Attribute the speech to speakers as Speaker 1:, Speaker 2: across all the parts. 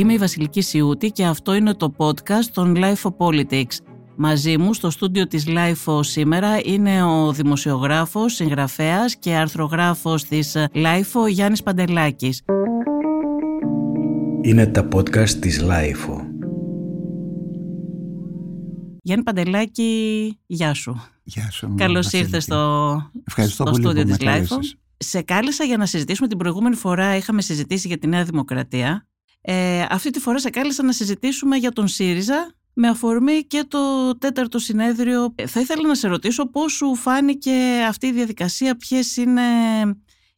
Speaker 1: Είμαι η Βασιλική Σιούτη και αυτό είναι το podcast των Life Politics. Μαζί μου στο στούντιο της Life σήμερα είναι ο δημοσιογράφος, συγγραφέας και αρθρογράφος της Life Γιάννης Παντελάκης.
Speaker 2: Είναι τα podcast της Life.
Speaker 1: Γιάννη Παντελάκη, γεια σου.
Speaker 3: Γεια σου.
Speaker 1: Καλώς ήρθες στο,
Speaker 3: Ευχαριστώ
Speaker 1: στο
Speaker 3: πολύ
Speaker 1: στούντιο
Speaker 3: που
Speaker 1: της
Speaker 3: με
Speaker 1: Life.
Speaker 3: κάλεσες.
Speaker 1: Σε κάλεσα για να συζητήσουμε την προηγούμενη φορά είχαμε συζητήσει για τη Νέα Δημοκρατία. Ε, αυτή τη φορά σε κάλεσα να συζητήσουμε για τον ΣΥΡΙΖΑ με αφορμή και το τέταρτο συνέδριο. Ε, θα ήθελα να σε ρωτήσω πώς σου φάνηκε αυτή η διαδικασία, ποιες είναι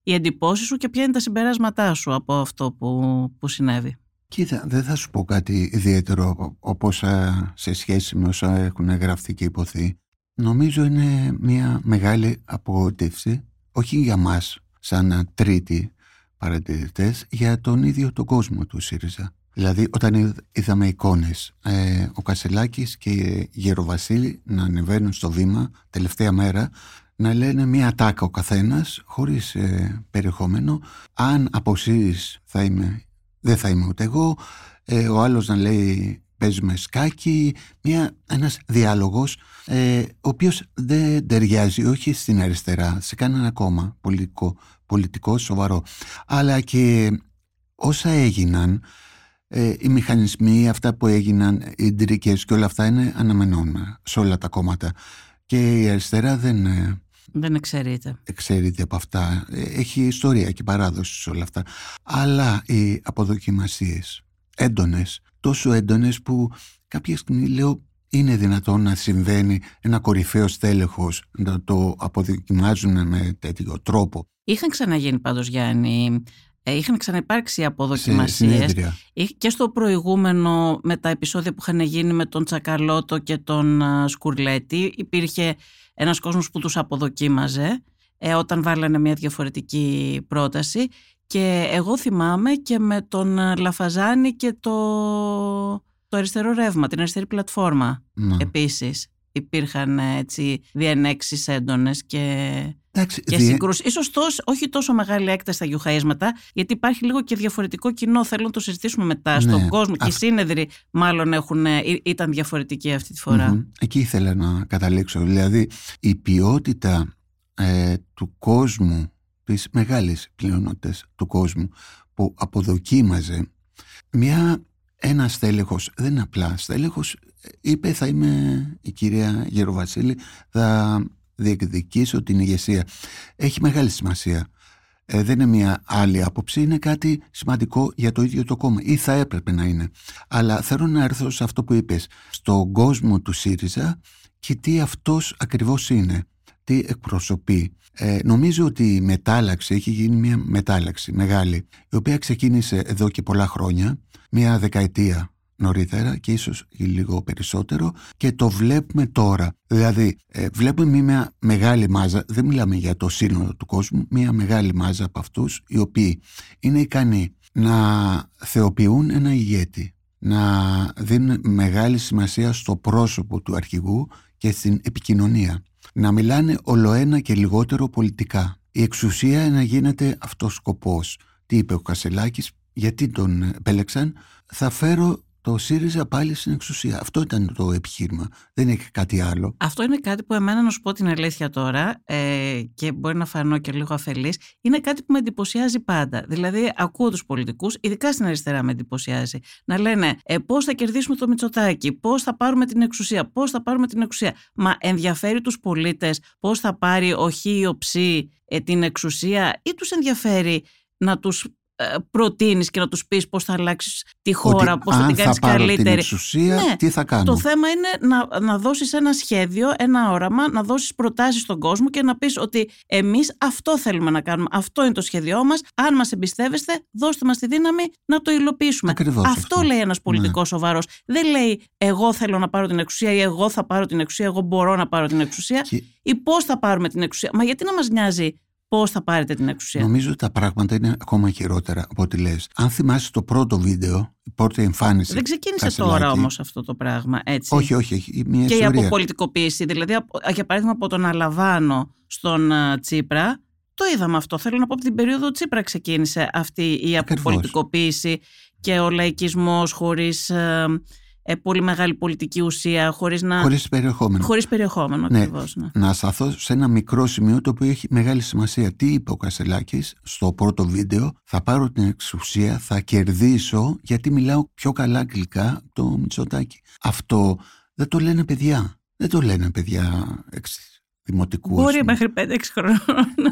Speaker 1: οι εντυπώσεις σου και ποια είναι τα συμπεράσματά σου από αυτό που, που συνέβη.
Speaker 3: Κοίτα, δεν θα σου πω κάτι ιδιαίτερο όπως α, σε σχέση με όσα έχουν γραφτεί και υποθεί. Νομίζω είναι μια μεγάλη απογοήτευση, όχι για μας σαν τρίτη παρατηρητές, για τον ίδιο τον κόσμο του ΣΥΡΙΖΑ. Δηλαδή όταν είδ- είδαμε εικόνες, ε, ο Κασελάκης και η Γεροβασίλη να ανεβαίνουν στο βήμα τελευταία μέρα, να λένε μία ατάκα ο καθένας, χωρίς ε, περιεχόμενο, αν αποσύρεις θα είμαι, δεν θα είμαι ούτε εγώ, ε, ο άλλος να λέει παίζουμε σκάκι, μια, ένας διάλογος ε, ο οποίος δεν ταιριάζει όχι στην αριστερά, σε κανένα κόμμα πολιτικό, πολιτικό σοβαρό, αλλά και όσα έγιναν, ε, οι μηχανισμοί, αυτά που έγιναν, οι ντρικές και όλα αυτά είναι αναμενόμενα σε όλα τα κόμματα. Και η αριστερά δεν ε,
Speaker 1: Δεν εξαιρείται.
Speaker 3: εξαιρείται από αυτά. Ε, Έχει ιστορία και παράδοση σε όλα αυτά. Αλλά οι αποδοκιμασίες έντονες, τόσο έντονες που κάποια στιγμή λέω είναι δυνατόν να συμβαίνει ένα κορυφαίο στέλεχος να το αποδοκιμάζουν με τέτοιο τρόπο
Speaker 1: Είχαν ξαναγίνει πάντως Γιάννη, ε, είχαν ξαναυπάρξει
Speaker 3: σε
Speaker 1: αποδοκιμασίες
Speaker 3: συνέδρια.
Speaker 1: Είχε- και στο προηγούμενο με τα επεισόδια που είχαν γίνει με τον Τσακαλώτο και τον α, Σκουρλέτη υπήρχε ένας κόσμος που τους αποδοκίμαζε ε, όταν βάλανε μια διαφορετική πρόταση και εγώ θυμάμαι και με τον α, Λαφαζάνη και το, το αριστερό ρεύμα, την αριστερή πλατφόρμα
Speaker 3: Ναι.
Speaker 1: επίσης υπήρχαν ε, έτσι διενέξεις έντονες και,
Speaker 3: Εντάξει,
Speaker 1: και
Speaker 3: διε-
Speaker 1: συγκρούσεις. Ίσως τόσο, όχι τόσο μεγάλη έκταση στα γιουχαίσματα, γιατί υπάρχει λίγο και διαφορετικό κοινό. Θέλω να το συζητήσουμε μετά
Speaker 3: Ναι,
Speaker 1: στον κόσμο. Και οι
Speaker 3: αυ-
Speaker 1: σύνεδροι μάλλον έχουν, ε, ή- ήταν διαφορετικοί αυτή τη φορά.
Speaker 3: Μμμ. Εκεί ήθελα να καταλήξω. Δηλαδή η ποιότητα ε, του κόσμου, της μεγάλης πλειονότητας του κόσμου που αποδοκίμαζε μια, ένα στέλεχος, δεν είναι απλά στέλεχος, είπε θα είμαι η κυρία Γεροβασίλη, θα διεκδικήσω την ηγεσία. Έχει μεγάλη σημασία. Ε, δεν είναι μια άλλη άποψη, είναι κάτι σημαντικό για το ίδιο το κόμμα ή θα έπρεπε να είναι. Αλλά θέλω να έρθω σε αυτό που είπες, στον κόσμο του ΣΥΡΙΖΑ και τι αυτός ακριβώς είναι, τι εκπροσωπεί. Ε, νομίζω ότι η μετάλλαξη, έχει γίνει μια μετάλλαξη μεγάλη, η οποία ξεκίνησε εδώ και πολλά χρόνια, μια δεκαετία νωρίτερα και ίσως και λίγο περισσότερο και το βλέπουμε τώρα. Δηλαδή ε, βλέπουμε μια μεγάλη μάζα, δεν μιλάμε για το σύνολο του κόσμου, μια μεγάλη μάζα από αυτούς οι οποίοι είναι ικανοί να θεοποιούν ένα ηγέτη, να δίνουν μεγάλη σημασία στο πρόσωπο του αρχηγού και στην επικοινωνία. Να μιλάνε ολοένα και λιγότερο πολιτικά. Η εξουσία να γίνεται αυτός σκοπός. Τι είπε ο Κασελάκης, γιατί τον επέλεξαν, θα φέρω το ΣΥΡΙΖΑ πάλι στην εξουσία. Αυτό ήταν το επιχείρημα. Δεν έχει κάτι άλλο.
Speaker 1: Αυτό είναι κάτι που εμένα να σου πω την αλήθεια τώρα ε, και μπορεί να φανώ και λίγο αφελής, είναι κάτι που με εντυπωσιάζει πάντα. Δηλαδή ακούω τους πολιτικούς, ειδικά στην αριστερά με εντυπωσιάζει, να λένε ε, πώς θα κερδίσουμε το Μητσοτάκι, πώς θα πάρουμε την εξουσία, πώς θα πάρουμε την εξουσία. Μα ενδιαφέρει τους πολίτες πώς θα πάρει ο Χ ή ο Ψ ε, την εξουσία ή τους ενδιαφέρει να τους ε, προτείνεις και να τους πεις πώς θα αλλάξεις τη χώρα,
Speaker 3: Ότι
Speaker 1: πώς θα
Speaker 3: αν
Speaker 1: την κάνεις
Speaker 3: θα πάρω την
Speaker 1: καλύτερη.
Speaker 3: εξουσία,
Speaker 1: Ναι,
Speaker 3: τι θα κάνω;
Speaker 1: Το θέμα είναι να, να δώσεις ένα σχέδιο, ένα όραμα, να δώσεις προτάσεις στον κόσμο και να πεις ότι εμείς αυτό θέλουμε να κάνουμε. Αυτό είναι το σχέδιό μας. Αν μας εμπιστεύεστε, δώστε μας τη δύναμη να το υλοποιήσουμε.
Speaker 3: Ακριβώς
Speaker 1: αυτό,
Speaker 3: αυτό.
Speaker 1: λέει ένας πολιτικός
Speaker 3: Ναι.
Speaker 1: σοβαρός. Δεν λέει εγώ θέλω να πάρω την εξουσία ή εγώ θα πάρω την εξουσία, εγώ μπορώ να πάρω την εξουσία
Speaker 3: Και
Speaker 1: ή πώς θα πάρουμε την εξουσία. Μα γιατί να μας νοιάζει πώς θα πάρετε την εξουσία.
Speaker 3: Νομίζω ότι τα πράγματα είναι ακόμα χειρότερα από ό,τι λες. Αν θυμάσαι το πρώτο βίντεο, η πρώτη εμφάνιση.
Speaker 1: Δεν ξεκίνησε
Speaker 3: Κασελάκη.
Speaker 1: τώρα όμως αυτό το πράγμα, έτσι.
Speaker 3: Όχι, όχι, έχει μια
Speaker 1: και η
Speaker 3: ιστορία.
Speaker 1: αποπολιτικοποίηση. Δηλαδή, απο- για παράδειγμα, από τον Αλαβάνο στον α, Τσίπρα, το είδαμε αυτό. Θέλω να πω από την περίοδο Τσίπρα ξεκίνησε αυτή η αποπολιτικοποίηση και ο λαϊκισμός χωρίς ε, ε, πολύ μεγάλη πολιτική ουσία, χωρίς να...
Speaker 3: Χωρίς περιεχόμενο.
Speaker 1: Χωρίς περιεχόμενο,
Speaker 3: ναι.
Speaker 1: ακριβώς. Ναι.
Speaker 3: Να σταθώ σε ένα μικρό σημείο το οποίο έχει μεγάλη σημασία. Τι είπε ο Κασελάκης στο πρώτο βίντεο, θα πάρω την εξουσία, θα κερδίσω γιατί μιλάω πιο καλά αγγλικά το Μητσοτάκι. Αυτό δεν το λένε παιδιά. Δεν το λένε παιδιά δημοτικού.
Speaker 1: Μπορεί μέχρι 5-6 χρόνια.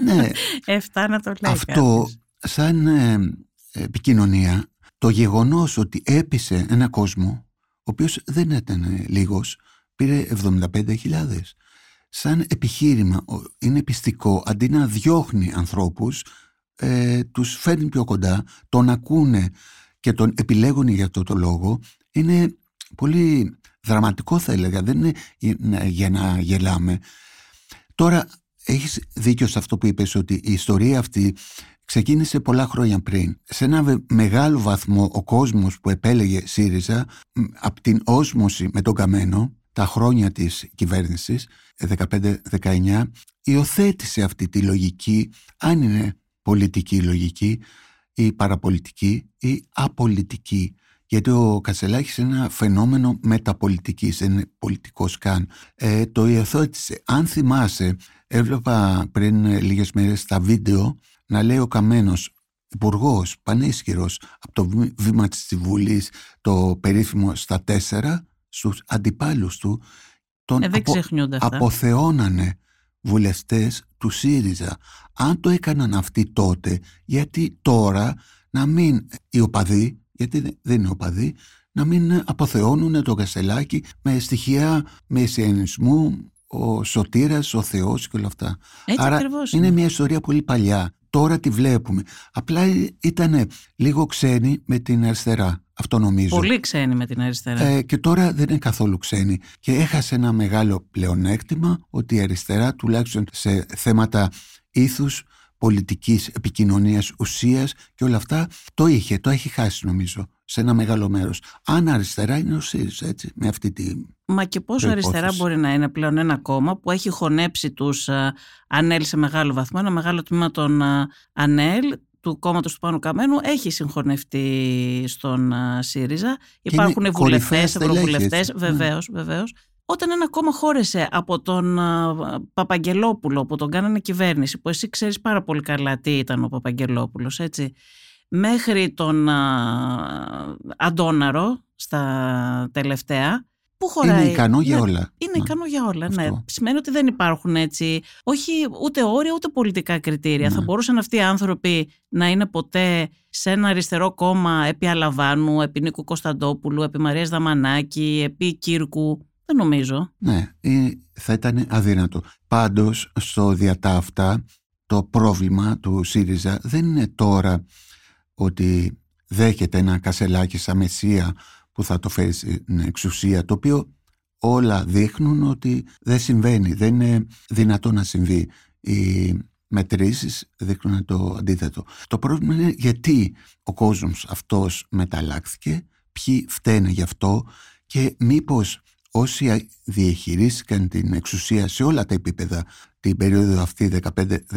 Speaker 1: Ναι. 7 να το λέει.
Speaker 3: Αυτό σαν ε, επικοινωνία, το γεγονός ότι έπεισε ένα κόσμο, ο οποίος δεν ήταν λίγος, πήρε 75.000. Σαν επιχείρημα είναι πιστικό, αντί να διώχνει ανθρώπους, ε, τους φέρνει πιο κοντά, τον ακούνε και τον επιλέγουν για αυτό το λόγο, είναι πολύ δραματικό θα έλεγα, δεν είναι για να γελάμε. Τώρα έχεις δίκιο σε αυτό που είπες ότι η ιστορία αυτή ξεκίνησε πολλά χρόνια πριν. Σε ένα μεγάλο βαθμό ο κόσμος που επέλεγε ΣΥΡΙΖΑ από την όσμωση με τον Καμένο τα χρόνια της κυβέρνησης 15-19 υιοθέτησε αυτή τη λογική αν είναι πολιτική λογική ή παραπολιτική ή απολιτική γιατί ο Κασελάκης είναι ένα φαινόμενο μεταπολιτικής, δεν είναι πολιτικός καν. Ε, το υιοθέτησε. Αν θυμάσαι, έβλεπα πριν λίγες μέρες τα βίντεο να λέει ο Καμένος υπουργός πανίσχυρος από το βήμα της Βουλής το περίφημο στα τέσσερα στους αντιπάλους του τον
Speaker 1: ε, απο,
Speaker 3: αποθεώνανε βουλευτές του ΣΥΡΙΖΑ. Αν το έκαναν αυτοί τότε, γιατί τώρα να μην οι οπαδοί γιατί δεν είναι οπαδοί, να μην αποθεώνουν το Κασελάκι με στοιχεία μεσιανισμού, ο σωτήρας, ο Θεός και όλα αυτά.
Speaker 1: Έτσι
Speaker 3: Άρα
Speaker 1: είναι.
Speaker 3: μια ιστορία πολύ παλιά. Τώρα τη βλέπουμε. Απλά ήταν λίγο ξένη με την αριστερά. Αυτό νομίζω.
Speaker 1: Πολύ ξένη με την αριστερά.
Speaker 3: Ε, και τώρα δεν είναι καθόλου ξένη. Και έχασε ένα μεγάλο πλεονέκτημα ότι η αριστερά τουλάχιστον σε θέματα ήθους πολιτικής επικοινωνίας, ουσίας και όλα αυτά το είχε, το έχει χάσει νομίζω σε ένα μεγάλο μέρος. Αν αριστερά είναι ο ΣΥΡΙΖΑ έτσι, με αυτή τη
Speaker 1: Μα και πόσο αριστερά μπορεί να είναι πλέον ένα κόμμα που έχει χωνέψει τους uh, ΑΝΕΛ σε μεγάλο βαθμό, ένα μεγάλο τμήμα των uh, ΑΝΕΛ του κόμματος του Πάνου Καμένου έχει συγχωνευτεί στον ΣΥΡΙΖΑ. Υπάρχουν βουλευτές, ευρωβουλευτές, βεβαίως, βεβαίως. Όταν ένα κόμμα χώρεσε από τον Παπαγγελόπουλο που τον κάνανε κυβέρνηση, που εσύ ξέρεις πάρα πολύ καλά τι ήταν ο Παπαγγελόπουλος, έτσι, μέχρι τον Αντόναρο στα τελευταία, που χωράει.
Speaker 3: Είναι ικανό για όλα.
Speaker 1: Είναι ικανό για όλα, ναι. Σημαίνει ότι δεν υπάρχουν έτσι, όχι ούτε όρια ούτε πολιτικά κριτήρια. Ναι. Θα μπορούσαν αυτοί οι άνθρωποι να είναι ποτέ σε ένα αριστερό κόμμα επί Αλαβάνου, επί Νίκου Κωνσταντόπουλου, επί Μαρίας Δαμανάκη, επί Κύρκου. Δεν νομίζω.
Speaker 3: Ναι, ε, θα ήταν αδύνατο. Πάντως, στο διατάφτα, το πρόβλημα του ΣΥΡΙΖΑ δεν είναι τώρα ότι δέχεται ένα κασελάκι σαν μεσία που θα το φέρει στην εξουσία, το οποίο όλα δείχνουν ότι δεν συμβαίνει, δεν είναι δυνατό να συμβεί. Οι μετρήσεις δείχνουν το αντίθετο. Το πρόβλημα είναι γιατί ο κόσμος αυτός μεταλλάχθηκε, ποιοι φταίνε γι' αυτό και μήπως όσοι διαχειρίστηκαν την εξουσία σε όλα τα επίπεδα την περίοδο αυτή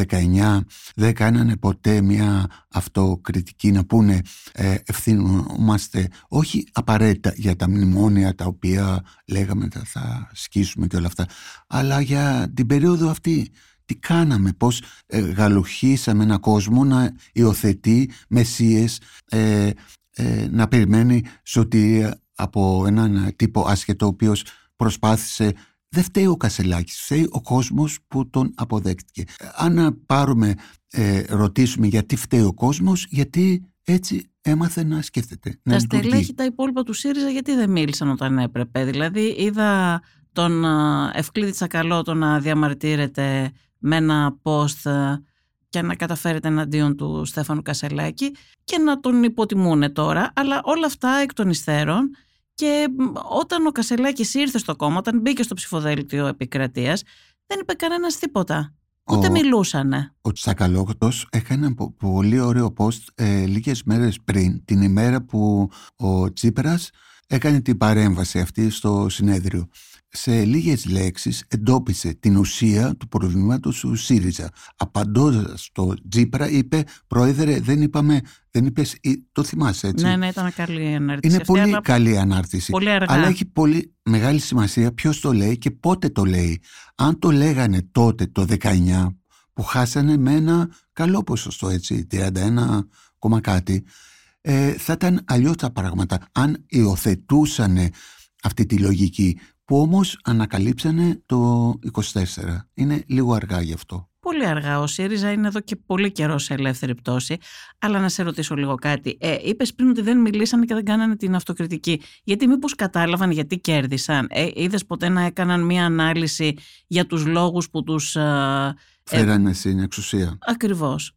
Speaker 3: 15-19 δεν κάνανε ποτέ μια αυτοκριτική να πούνε ε, ευθύνομαστε όχι απαραίτητα για τα μνημόνια τα οποία λέγαμε θα, θα σκίσουμε και όλα αυτά αλλά για την περίοδο αυτή τι κάναμε, πώς ε, γαλουχίσαμε έναν κόσμο να υιοθετεί μεσίες, ε, ε, να περιμένει σωτηρία από έναν τύπο άσχετο ο οποίος προσπάθησε δεν φταίει ο Κασελάκης, φταίει ο κόσμος που τον αποδέχτηκε. Αν πάρουμε, ε, ρωτήσουμε γιατί φταίει ο κόσμος, γιατί έτσι έμαθε να σκέφτεται.
Speaker 1: Τα στελέχη τα υπόλοιπα του ΣΥΡΙΖΑ γιατί δεν μίλησαν όταν έπρεπε; Δηλαδή είδα τον Ευκλήδη Τσακαλώτο να διαμαρτύρεται με ένα post ε, και να καταφέρεται εναντίον του Στέφανου Κασελάκη και να τον υποτιμούν τώρα, αλλά όλα αυτά εκ των υστέρων και όταν ο Κασελάκης ήρθε στο κόμμα, όταν μπήκε στο ψηφοδέλτιο επικρατείας, δεν είπε κανένας τίποτα. Ούτε ο, μιλούσανε.
Speaker 3: Ο Τσακαλόκτος έκανε ένα πολύ ωραίο post ε, λίγες μέρες πριν, την ημέρα που ο Τσίπρας έκανε την παρέμβαση αυτή στο συνέδριο. Σε λίγες λέξεις εντόπισε την ουσία του προβλήματος του ΣΥΡΙΖΑ. Απαντώντας στο Τζίπρα είπε «Πρόεδρε, δεν είπαμε, δεν είπες, το θυμάσαι έτσι».
Speaker 1: Ναι, ναι, ήταν καλή ανάρτηση.
Speaker 3: Είναι πολύ καλή ανάρτηση.
Speaker 1: Πολύ αργά.
Speaker 3: Αλλά έχει πολύ μεγάλη σημασία ποιος το λέει και πότε το λέει. Αν το λέγανε τότε το 19 που χάσανε με ένα καλό ποσοστό έτσι, 31 κόμμα κάτι, ε, θα ήταν αλλιώς τα πράγματα. Αν υιοθετούσαν αυτή τη λογική που όμως ανακαλύψανε το 24. Είναι λίγο αργά γι' αυτό.
Speaker 1: Πολύ αργά. Ο ΣΥΡΙΖΑ είναι εδώ και πολύ καιρό σε ελεύθερη πτώση. Αλλά να σε ρωτήσω λίγο κάτι. Ε, Είπες πριν ότι δεν μιλήσανε και δεν κάνανε την αυτοκριτική. Γιατί μήπως κατάλαβαν γιατί κέρδισαν; Ε, Είδες ποτέ να έκαναν μία ανάλυση για τους λόγους που τους. Ε,
Speaker 3: Φέρανε στην εξουσία.
Speaker 1: Ακριβώς.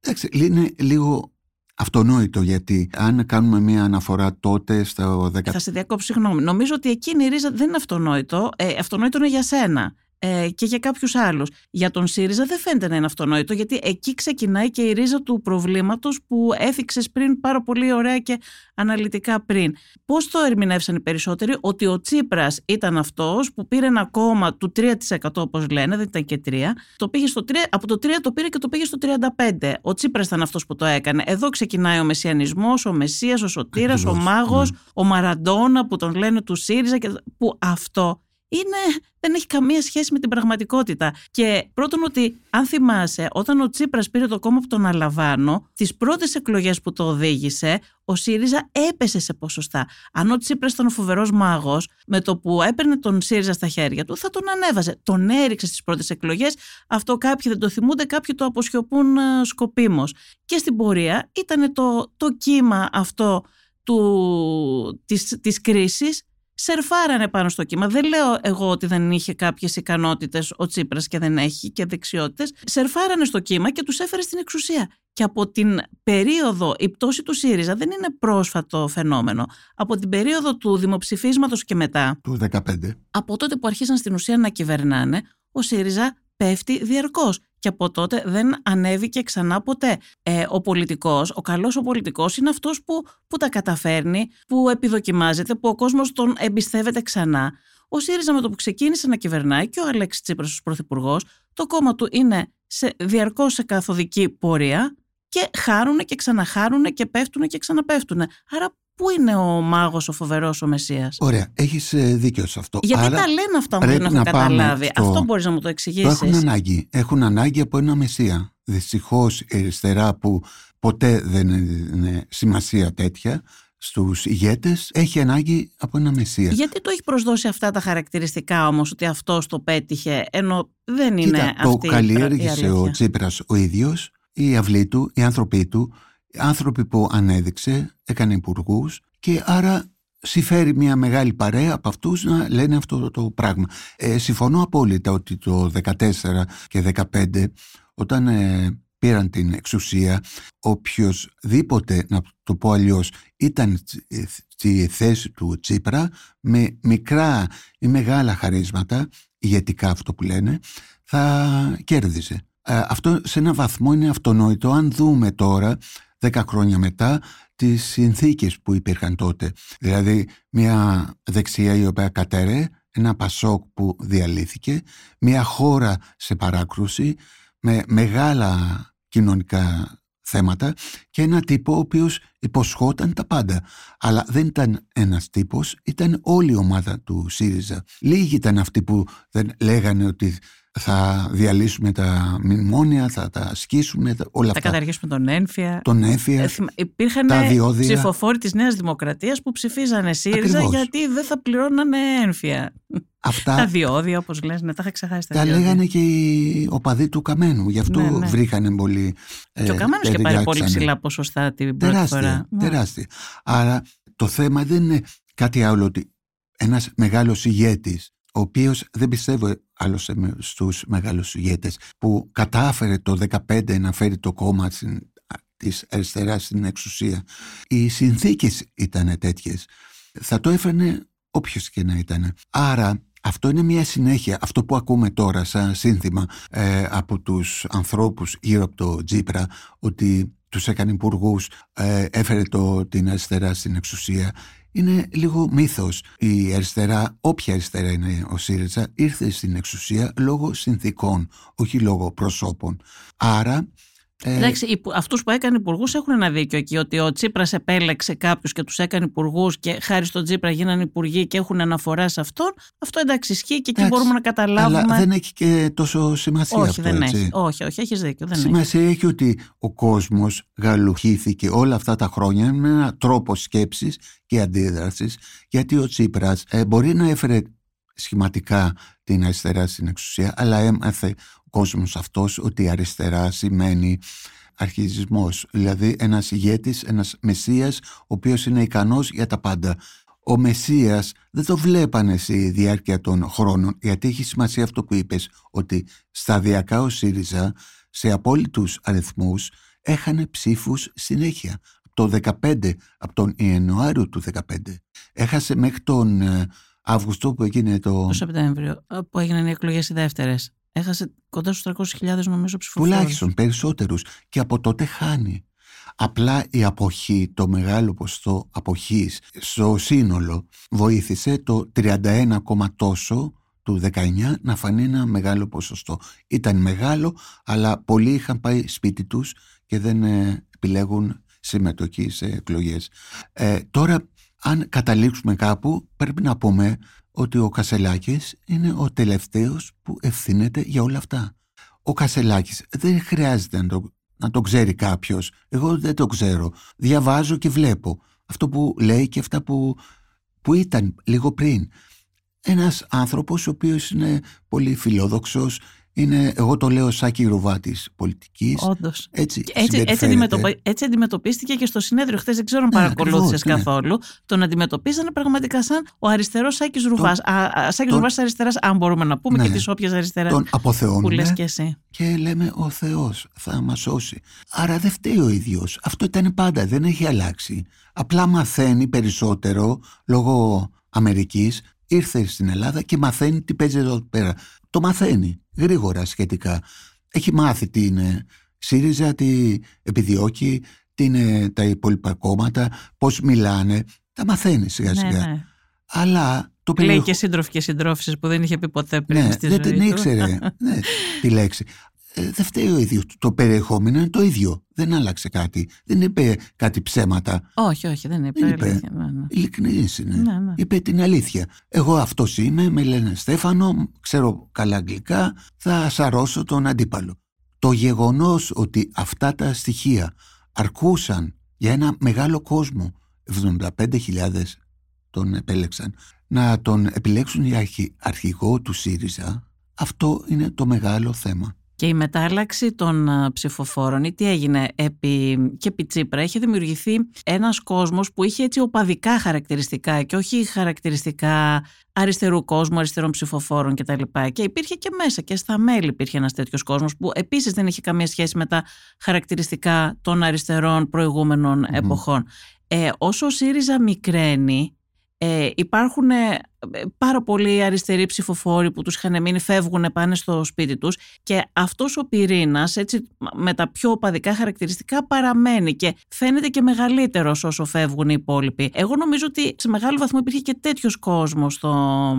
Speaker 3: Εντάξει, είναι λίγο αυτονόητο γιατί αν κάνουμε μια αναφορά τότε στο 10...
Speaker 1: Θα σε διακόψω, συγγνώμη. Νομίζω ότι εκείνη η ρίζα δεν είναι αυτονόητο. Ε, αυτονόητο είναι για σένα ε, και για κάποιους άλλους. Για τον ΣΥΡΙΖΑ δεν φαίνεται να είναι αυτονόητο, γιατί εκεί ξεκινάει και η ρίζα του προβλήματος που έθιξε πριν πάρα πολύ ωραία και αναλυτικά πριν. Πώς το ερμηνεύσαν οι περισσότεροι, ότι ο Τσίπρας ήταν αυτός που πήρε ένα κόμμα του 3% όπως λένε, δεν ήταν και 3, το πήγε στο 3, από το 3 το πήρε και το πήγε στο 35. Ο Τσίπρας ήταν αυτός που το έκανε. Εδώ ξεκινάει ο Μεσιανισμός, ο Μεσία, ο Σωτήρας, ο Μάγος, ναι. ο Μαραντόνα που τον λένε του ΣΥΡΙΖΑ, και, που αυτό είναι, δεν έχει καμία σχέση με την πραγματικότητα. Και πρώτον ότι, αν θυμάσαι, όταν ο Τσίπρας πήρε το κόμμα από τον Αλαβάνο, τις πρώτες εκλογές που το οδήγησε, ο ΣΥΡΙΖΑ έπεσε σε ποσοστά. Αν ο Τσίπρας ήταν ο φοβερός μάγος, με το που έπαιρνε τον ΣΥΡΙΖΑ στα χέρια του, θα τον ανέβαζε. Τον έριξε στις πρώτες εκλογές. Αυτό κάποιοι δεν το θυμούνται, κάποιοι το αποσιωπούν ε, σκοπίμως. Και στην πορεία ήταν το, το κύμα αυτό του, της, της κρίσης σερφάρανε πάνω στο κύμα. Δεν λέω εγώ ότι δεν είχε κάποιες ικανότητες ο Τσίπρας και δεν έχει και δεξιότητες. Σερφάρανε στο κύμα και τους έφερε στην εξουσία. Και από την περίοδο, η πτώση του ΣΥΡΙΖΑ δεν είναι πρόσφατο φαινόμενο. Από την περίοδο του δημοψηφίσματος και μετά.
Speaker 3: Του 2015.
Speaker 1: Από τότε που αρχίσαν στην ουσία να κυβερνάνε, ο ΣΥΡΙΖΑ πέφτει διαρκώς και από τότε δεν ανέβηκε ξανά ποτέ. Ε, ο πολιτικός, ο καλός ο πολιτικός είναι αυτός που, που τα καταφέρνει, που επιδοκιμάζεται, που ο κόσμος τον εμπιστεύεται ξανά. Ο ΣΥΡΙΖΑ με το που ξεκίνησε να κυβερνάει και ο Αλέξης Τσίπρας ως πρωθυπουργός, το κόμμα του είναι σε, διαρκώς σε καθοδική πορεία και χάρουν και ξαναχάρουν και πέφτουν και ξαναπέφτουν. Άρα Πού είναι ο μάγος, ο φοβερός, ο Μεσία.
Speaker 3: Ωραία, έχεις ε, δίκιο σε αυτό.
Speaker 1: Γιατί τα λένε αυτά που δεν έχω καταλάβει. Αυτό μπορείς να μου το εξηγήσεις.
Speaker 3: Έχουν ανάγκη. Έχουν ανάγκη από ένα Μεσία. Δυστυχώς η αριστερά που ποτέ δεν είναι σημασία τέτοια στους ηγέτες έχει ανάγκη από ένα μεσία.
Speaker 1: Γιατί το έχει προσδώσει αυτά τα χαρακτηριστικά όμως ότι αυτό το πέτυχε ενώ δεν είναι Κοίτα, αυτή
Speaker 3: το καλλιέργησε ο Τσίπρας ο ίδιος, οι αυλοί του, οι άνθρωποι του άνθρωποι που ανέδειξε, έκανε υπουργούς και άρα συμφέρει μια μεγάλη παρέα από αυτούς να λένε αυτό το πράγμα. Ε, συμφωνώ απόλυτα ότι το 14 και 15 όταν ε, πήραν την εξουσία οποιοδήποτε, να το πω αλλιώς, ήταν στη θέση του Τσίπρα με μικρά ή μεγάλα χαρίσματα, ηγετικά αυτό που λένε, θα κέρδιζε. Ε, αυτό σε ένα βαθμό είναι αυτονόητο αν δούμε τώρα δέκα χρόνια μετά τις συνθήκες που υπήρχαν τότε. Δηλαδή μια δεξιά η οποία κατέρε, ένα πασόκ που διαλύθηκε, μια χώρα σε παράκρουση με μεγάλα κοινωνικά θέματα και ένα τύπο ο οποίος υποσχόταν τα πάντα. Αλλά δεν ήταν ένας τύπος, ήταν όλη η ομάδα του ΣΥΡΙΖΑ. Λίγοι ήταν αυτοί που δεν λέγανε ότι θα διαλύσουμε τα μνημόνια, θα τα ασκήσουμε, όλα
Speaker 1: θα
Speaker 3: αυτά.
Speaker 1: Θα καταργήσουμε τον ένφια.
Speaker 3: Τον ένφια,
Speaker 1: ε, Υπήρχαν τα διόδια. ψηφοφόροι της Νέας Δημοκρατίας που ψηφίζανε ΣΥΡΙΖΑ γιατί δεν θα πληρώνανε ένφια. Αυτά, τα διόδια όπως λες, ναι, τα είχα ξεχάσει
Speaker 3: τα, τα λέγανε και οι οπαδοί του Καμένου, γι' αυτό ναι, ναι. βρήκανε πολύ
Speaker 1: Και ο Καμένος και πάρει πολύ ψηλά ποσοστά την πρώτη
Speaker 3: τεράστια,
Speaker 1: φορά.
Speaker 3: Τεράστια. Άρα το θέμα δεν είναι κάτι άλλο ότι ένας μεγάλος ηγέτης ο οποίος δεν πιστεύω άλλο στους μεγάλους ηγέτες που κατάφερε το 2015 να φέρει το κόμμα της αριστεράς στην εξουσία. Οι συνθήκες ήταν τέτοιες. Θα το έφερνε όποιος και να ήταν. Άρα αυτό είναι μια συνέχεια, αυτό που ακούμε τώρα σαν σύνθημα ε, από τους ανθρώπους γύρω από το Τζίπρα, ότι τους έκανε υπουργούς, ε, έφερε το, την αριστερά στην εξουσία. Είναι λίγο μύθος. Η αριστερά, όποια αριστερά είναι ο ΣΥΡΙΖΑ, ήρθε στην εξουσία λόγω συνθήκων, όχι λόγω προσώπων. Άρα
Speaker 1: ε, Εντάξει, αυτούς που έκανε υπουργούς έχουν ένα δίκιο εκεί. Ότι ο Τσίπρας επέλεξε κάποιους και τους έκανε υπουργούς και χάρη στον Τσίπρα γίνανε υπουργοί και έχουν αναφορά σε αυτόν. Αυτό εντάξει ισχύει και εκεί μπορούμε να καταλάβουμε.
Speaker 3: Αλλά δεν έχει και τόσο σημασία
Speaker 1: όχι,
Speaker 3: αυτό.
Speaker 1: Δεν
Speaker 3: έτσι.
Speaker 1: Έχει. Όχι, όχι, έχεις δίκιο. Δεν
Speaker 3: σημασία έχει. έχει ότι ο κόσμος γαλουχήθηκε όλα αυτά τα χρόνια με έναν τρόπο σκέψης και αντίδρασης. Γιατί ο Τσίπρας ε, μπορεί να έφερε σχηματικά την αριστερά στην εξουσία, αλλά έμαθε κόσμος αυτός ότι η αριστερά σημαίνει αρχιζισμός, δηλαδή ένας ηγέτης, ένας μεσσίας ο οποίος είναι ικανός για τα πάντα. Ο Μεσσίας δεν το βλέπανε στη διάρκεια των χρόνων γιατί έχει σημασία αυτό που είπες ότι σταδιακά ο ΣΥΡΙΖΑ σε απόλυτους αριθμούς έχανε ψήφους συνέχεια. Το 15, από τον Ιανουάριο του 2015. Έχασε μέχρι τον ε, Αύγουστο που έγινε το...
Speaker 1: Το Σεπτέμβριο που έγιναν οι εκλογές οι δεύτερες. Έχασε κοντά στους 300.000 νομίζω ψηφοφόρους.
Speaker 3: Τουλάχιστον περισσότερους. Και από τότε χάνει. Απλά η αποχή, το μεγάλο ποστό αποχής στο σύνολο βοήθησε το 31, τόσο του 19 να φανεί ένα μεγάλο ποσοστό. Ήταν μεγάλο, αλλά πολλοί είχαν πάει σπίτι τους και δεν ε, επιλέγουν συμμετοχή σε εκλογές. Ε, τώρα, αν καταλήξουμε κάπου, πρέπει να πούμε ότι ο Κασελάκης είναι ο τελευταίος που ευθύνεται για όλα αυτά. Ο Κασελάκης δεν χρειάζεται να το, να το ξέρει κάποιος. Εγώ δεν το ξέρω. Διαβάζω και βλέπω αυτό που λέει και αυτά που, που ήταν λίγο πριν. Ένας άνθρωπος ο οποίος είναι πολύ φιλόδοξος, είναι, εγώ το λέω Σάκη Ρουβά τη πολιτικής.
Speaker 1: Όντως.
Speaker 3: Έτσι,
Speaker 1: έτσι, έτσι, αντιμετωπι... έτσι αντιμετωπίστηκε και στο συνέδριο. Χθες δεν ξέρω αν ναι, παρακολούθησες ναι. καθόλου. Τον αντιμετωπίζανε πραγματικά σαν ο αριστερός Σάκης Ρουβάς. Σάκης τον... Ρουβάς αριστεράς, αν μπορούμε να πούμε, ναι. και τη όποια αριστερά.
Speaker 3: Τον αποθεώνουμε.
Speaker 1: Που λες και εσύ.
Speaker 3: Και λέμε ο Θεός θα μας σώσει. Άρα δεν φταίει ο ίδιος. Αυτό ήταν πάντα, δεν έχει αλλάξει. Απλά μαθαίνει περισσότερο λόγω Αμερικής ήρθε στην Ελλάδα και μαθαίνει τι παίζει εδώ πέρα. Το μαθαίνει γρήγορα σχετικά. Έχει μάθει τι είναι ΣΥΡΙΖΑ, τι επιδιώκει, τι είναι τα υπόλοιπα κόμματα, πώς μιλάνε. Τα μαθαίνει σιγά ναι, σιγά. Ναι. Αλλά
Speaker 1: το Λέει και σύντροφοι και συντρόφισσες που δεν είχε πει ποτέ πριν
Speaker 3: ναι,
Speaker 1: στη
Speaker 3: δεν
Speaker 1: ζωή
Speaker 3: την ήξερε ναι, τη λέξη. Ε, δεν φταίει ο ίδιος. Το περιεχόμενο είναι το ίδιο. Δεν άλλαξε κάτι. Δεν είπε κάτι ψέματα.
Speaker 1: Όχι, όχι, δεν είπε. Δεν είπε. Αλήθεια, ναι, ναι.
Speaker 3: Ειλικρινής είναι. Ναι, ναι. Είπε την αλήθεια. Εγώ αυτός είμαι, με λένε Στέφανο, ξέρω καλά αγγλικά, θα σαρώσω τον αντίπαλο. Το γεγονός ότι αυτά τα στοιχεία αρκούσαν για ένα μεγάλο κόσμο, 75.000 τον επέλεξαν, να τον επιλέξουν για αρχηγό του ΣΥΡΙΖΑ, αυτό είναι το μεγάλο θέμα.
Speaker 1: Και η μετάλλαξη των ψηφοφόρων ή τι έγινε επί, και επί Τσίπρα είχε δημιουργηθεί ένας κόσμος που είχε έτσι οπαδικά χαρακτηριστικά και όχι χαρακτηριστικά αριστερού κόσμου, αριστερών ψηφοφόρων κτλ. Και υπήρχε και μέσα και στα μέλη υπήρχε ένας τέτοιος κόσμος που επίσης δεν είχε καμία σχέση με τα χαρακτηριστικά των αριστερών προηγούμενων εποχών. Ε, όσο ο ΣΥΡΙΖΑ μικραίνει ε, υπάρχουν ε, πάρα πολλοί αριστεροί ψηφοφόροι που τους είχαν μείνει, φεύγουν, πάνε στο σπίτι τους και αυτός ο πυρήνας έτσι, με τα πιο οπαδικά χαρακτηριστικά παραμένει και φαίνεται και μεγαλύτερος όσο φεύγουν οι υπόλοιποι. Εγώ νομίζω ότι σε μεγάλο βαθμό υπήρχε και τέτοιος κόσμος στο,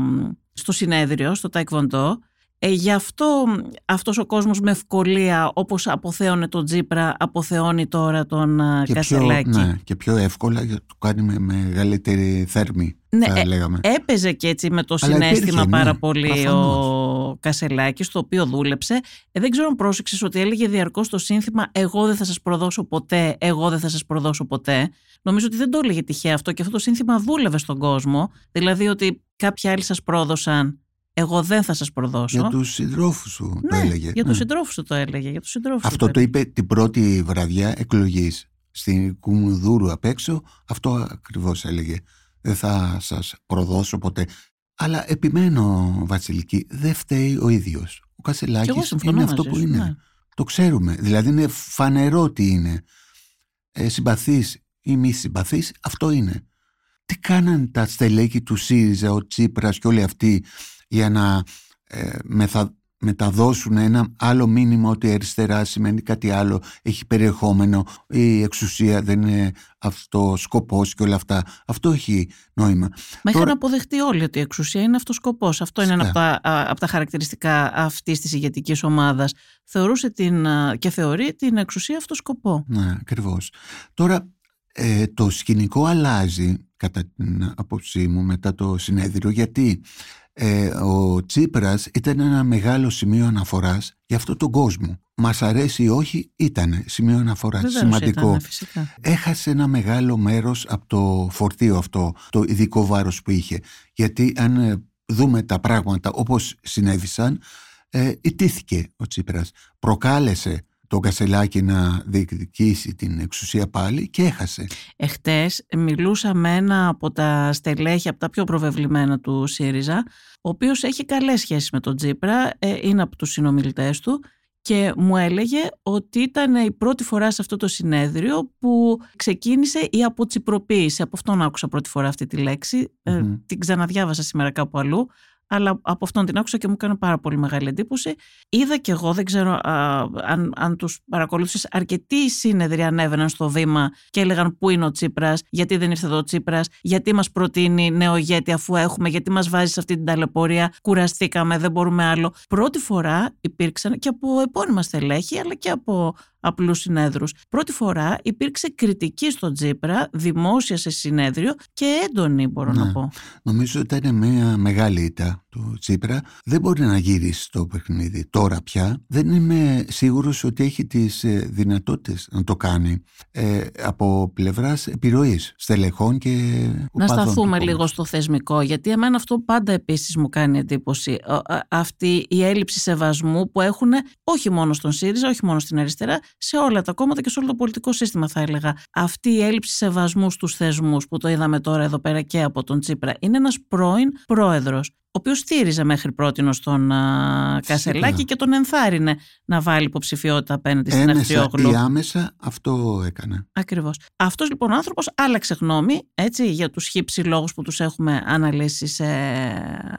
Speaker 1: στο συνέδριο, στο Ταϊκβοντό ε, γι' αυτό αυτός ο κόσμος με ευκολία όπως αποθέωνε τον Τζίπρα αποθεώνει τώρα τον και Κασελάκη.
Speaker 3: Πιο, ναι, και πιο εύκολα γιατί το κάνει με μεγαλύτερη θέρμη ναι, θα ε, λέγαμε.
Speaker 1: έπαιζε και έτσι με το συνέστημα ναι, πάρα πολύ ο Κασελάκης το οποίο δούλεψε. Ε, δεν ξέρω αν πρόσεξες ότι έλεγε διαρκώς το σύνθημα εγώ δεν θα σας προδώσω ποτέ, εγώ δεν θα σας προδώσω ποτέ. Νομίζω ότι δεν το έλεγε τυχαία αυτό και αυτό το σύνθημα δούλευε στον κόσμο. Δηλαδή ότι κάποιοι άλλοι σας πρόδωσαν εγώ δεν θα σας προδώσω.
Speaker 3: Για τους συντρόφους σου
Speaker 1: το
Speaker 3: ναι, έλεγε.
Speaker 1: για τους ναι. συντρόφους σου το έλεγε. Για τους συντρόφους
Speaker 3: αυτό το, είπε την πρώτη βραδιά εκλογής. Στην Κουμουδούρου απ' έξω αυτό ακριβώς έλεγε. Δεν θα σας προδώσω ποτέ. Αλλά επιμένω Βασιλική, δεν φταίει ο ίδιος. Ο Κασελάκης είναι αυτό που είναι. Ναι. Το ξέρουμε. Δηλαδή είναι φανερό τι είναι. Ε, συμπαθής ή μη συμπαθής, αυτό είναι. Τι κάναν τα στελέχη του ΣΥΡΙΖΑ, ο Τσίπρας και όλοι αυτοί για να ε, μεθα, μεταδώσουν ένα άλλο μήνυμα ότι αριστερά σημαίνει κάτι άλλο, έχει περιεχόμενο, η εξουσία δεν είναι αυτό σκοπός και όλα αυτά. Αυτό έχει νόημα.
Speaker 1: Μα είχαν αποδεχτεί όλοι ότι η εξουσία είναι αυτός σκοπός. Αυτό είναι ένα από τα, από τα χαρακτηριστικά αυτής της ηγετικής ομάδας. Θεωρούσε την, και θεωρεί την εξουσία αυτό σκοπό.
Speaker 3: Ναι, ακριβώς. Τώρα ε, το σκηνικό αλλάζει κατά την άποψή μου μετά το συνέδριο γιατί ε, ο Τσίπρας ήταν ένα μεγάλο σημείο αναφοράς για αυτόν τον κόσμο. Μας αρέσει ή όχι ήταν σημείο αναφοράς
Speaker 1: Βεβαίως
Speaker 3: σημαντικό.
Speaker 1: Ήταν, φυσικά.
Speaker 3: Έχασε ένα μεγάλο μέρος από το φορτίο αυτό, το ειδικό βάρος που είχε. Γιατί αν ε, δούμε τα πράγματα όπως συνέβησαν, ε, ιτήθηκε ο Τσίπρας. Προκάλεσε τον Κασελάκη να διεκδικήσει την εξουσία πάλι και έχασε.
Speaker 1: Εχθές μιλούσα με ένα από τα στελέχη, από τα πιο προβεβλημένα του ΣΥΡΙΖΑ, ο οποίος έχει καλές σχέσεις με τον Τζίπρα, ε, είναι από τους συνομιλητές του και μου έλεγε ότι ήταν η πρώτη φορά σε αυτό το συνέδριο που ξεκίνησε η αποτσιπροποίηση. Από αυτόν άκουσα πρώτη φορά αυτή τη λέξη. Ε, την ξαναδιάβασα σήμερα κάπου αλλού αλλά από αυτόν την άκουσα και μου έκανε πάρα πολύ μεγάλη εντύπωση. Είδα και εγώ, δεν ξέρω αν, αν τους παρακολούθησες, αρκετοί σύνεδροι ανέβαιναν στο βήμα και έλεγαν πού είναι ο Τσίπρας, γιατί δεν ήρθε εδώ ο Τσίπρας, γιατί μας προτείνει νέο ηγέτη αφού έχουμε, γιατί μας βάζει σε αυτή την ταλαιπωρία, κουραστήκαμε, δεν μπορούμε άλλο. Πρώτη φορά υπήρξαν και από επώνυμα στελέχη, αλλά και από απλούς συνέδρους. Πρώτη φορά υπήρξε κριτική στον Τζίπρα, δημόσια σε συνέδριο και έντονη μπορώ να ναι. πω.
Speaker 3: Νομίζω ότι ήταν μια μεγάλη ήττα του Τσίπρα. Δεν μπορεί να γυρίσει το παιχνίδι τώρα πια. Δεν είμαι σίγουρος ότι έχει τις ε, δυνατότητες να το κάνει ε, από πλευράς επιρροής στελεχών και
Speaker 1: Να σταθούμε λίγο στο θεσμικό, γιατί εμένα αυτό πάντα επίσης μου κάνει εντύπωση. Αυτή η έλλειψη σεβασμού που έχουν όχι μόνο στον ΣΥΡΙΖΑ, όχι μόνο στην αριστερά, σε όλα τα κόμματα και σε όλο το πολιτικό σύστημα θα έλεγα. Αυτή η έλλειψη σεβασμού στους θεσμούς που το είδαμε τώρα εδώ πέρα και από τον Τσίπρα είναι ένας πρώην πρόεδρος ο οποίος στήριζε μέχρι πρώτη στον Κασελάκη και τον ενθάρρυνε να βάλει υποψηφιότητα απέναντι στην Αυτιόγλου.
Speaker 3: Ή άμεσα αυτό έκανε.
Speaker 1: Ακριβώς. Αυτός λοιπόν ο άνθρωπος άλλαξε γνώμη έτσι, για τους χύψη λόγους που τους έχουμε αναλύσει σε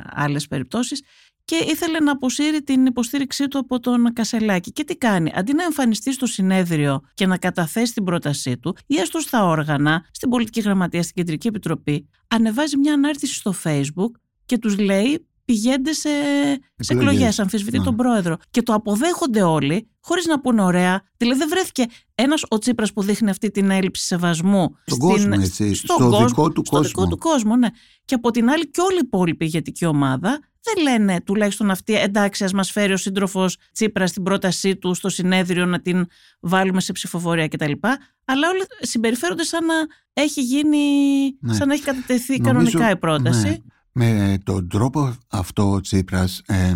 Speaker 1: άλλες περιπτώσεις και ήθελε να αποσύρει την υποστήριξή του από τον Κασελάκη. Και τι κάνει, αντί να εμφανιστεί στο συνέδριο και να καταθέσει την πρότασή του, ή έστω στα όργανα, στην Πολιτική Γραμματεία, στην Κεντρική Επιτροπή, ανεβάζει μια ανάρτηση στο Facebook και τους λέει πηγαίνετε σε, σε εκλογές, αμφισβητεί τον πρόεδρο. Και το αποδέχονται όλοι, χωρίς να πούνε ωραία. Δηλαδή δεν βρέθηκε ένας ο Τσίπρας που δείχνει αυτή την έλλειψη σεβασμού.
Speaker 3: Στον κόσμο, έτσι. Στον στο κόσμο, δικό του
Speaker 1: στο κόσμο. δικό του κόσμο, ναι. Και από την άλλη, και όλη η υπόλοιπη ηγετική ομάδα δεν λένε τουλάχιστον αυτή, εντάξει, ας μας φέρει ο σύντροφος Τσίπρας στην πρότασή του στο συνέδριο να την βάλουμε σε ψηφοφορία κτλ. Αλλά όλοι συμπεριφέρονται σαν να έχει γίνει, ναι. σαν να έχει κατατεθεί κανονικά η πρόταση. Ναι.
Speaker 3: Με τον τρόπο αυτό ο Τσίπρας ε,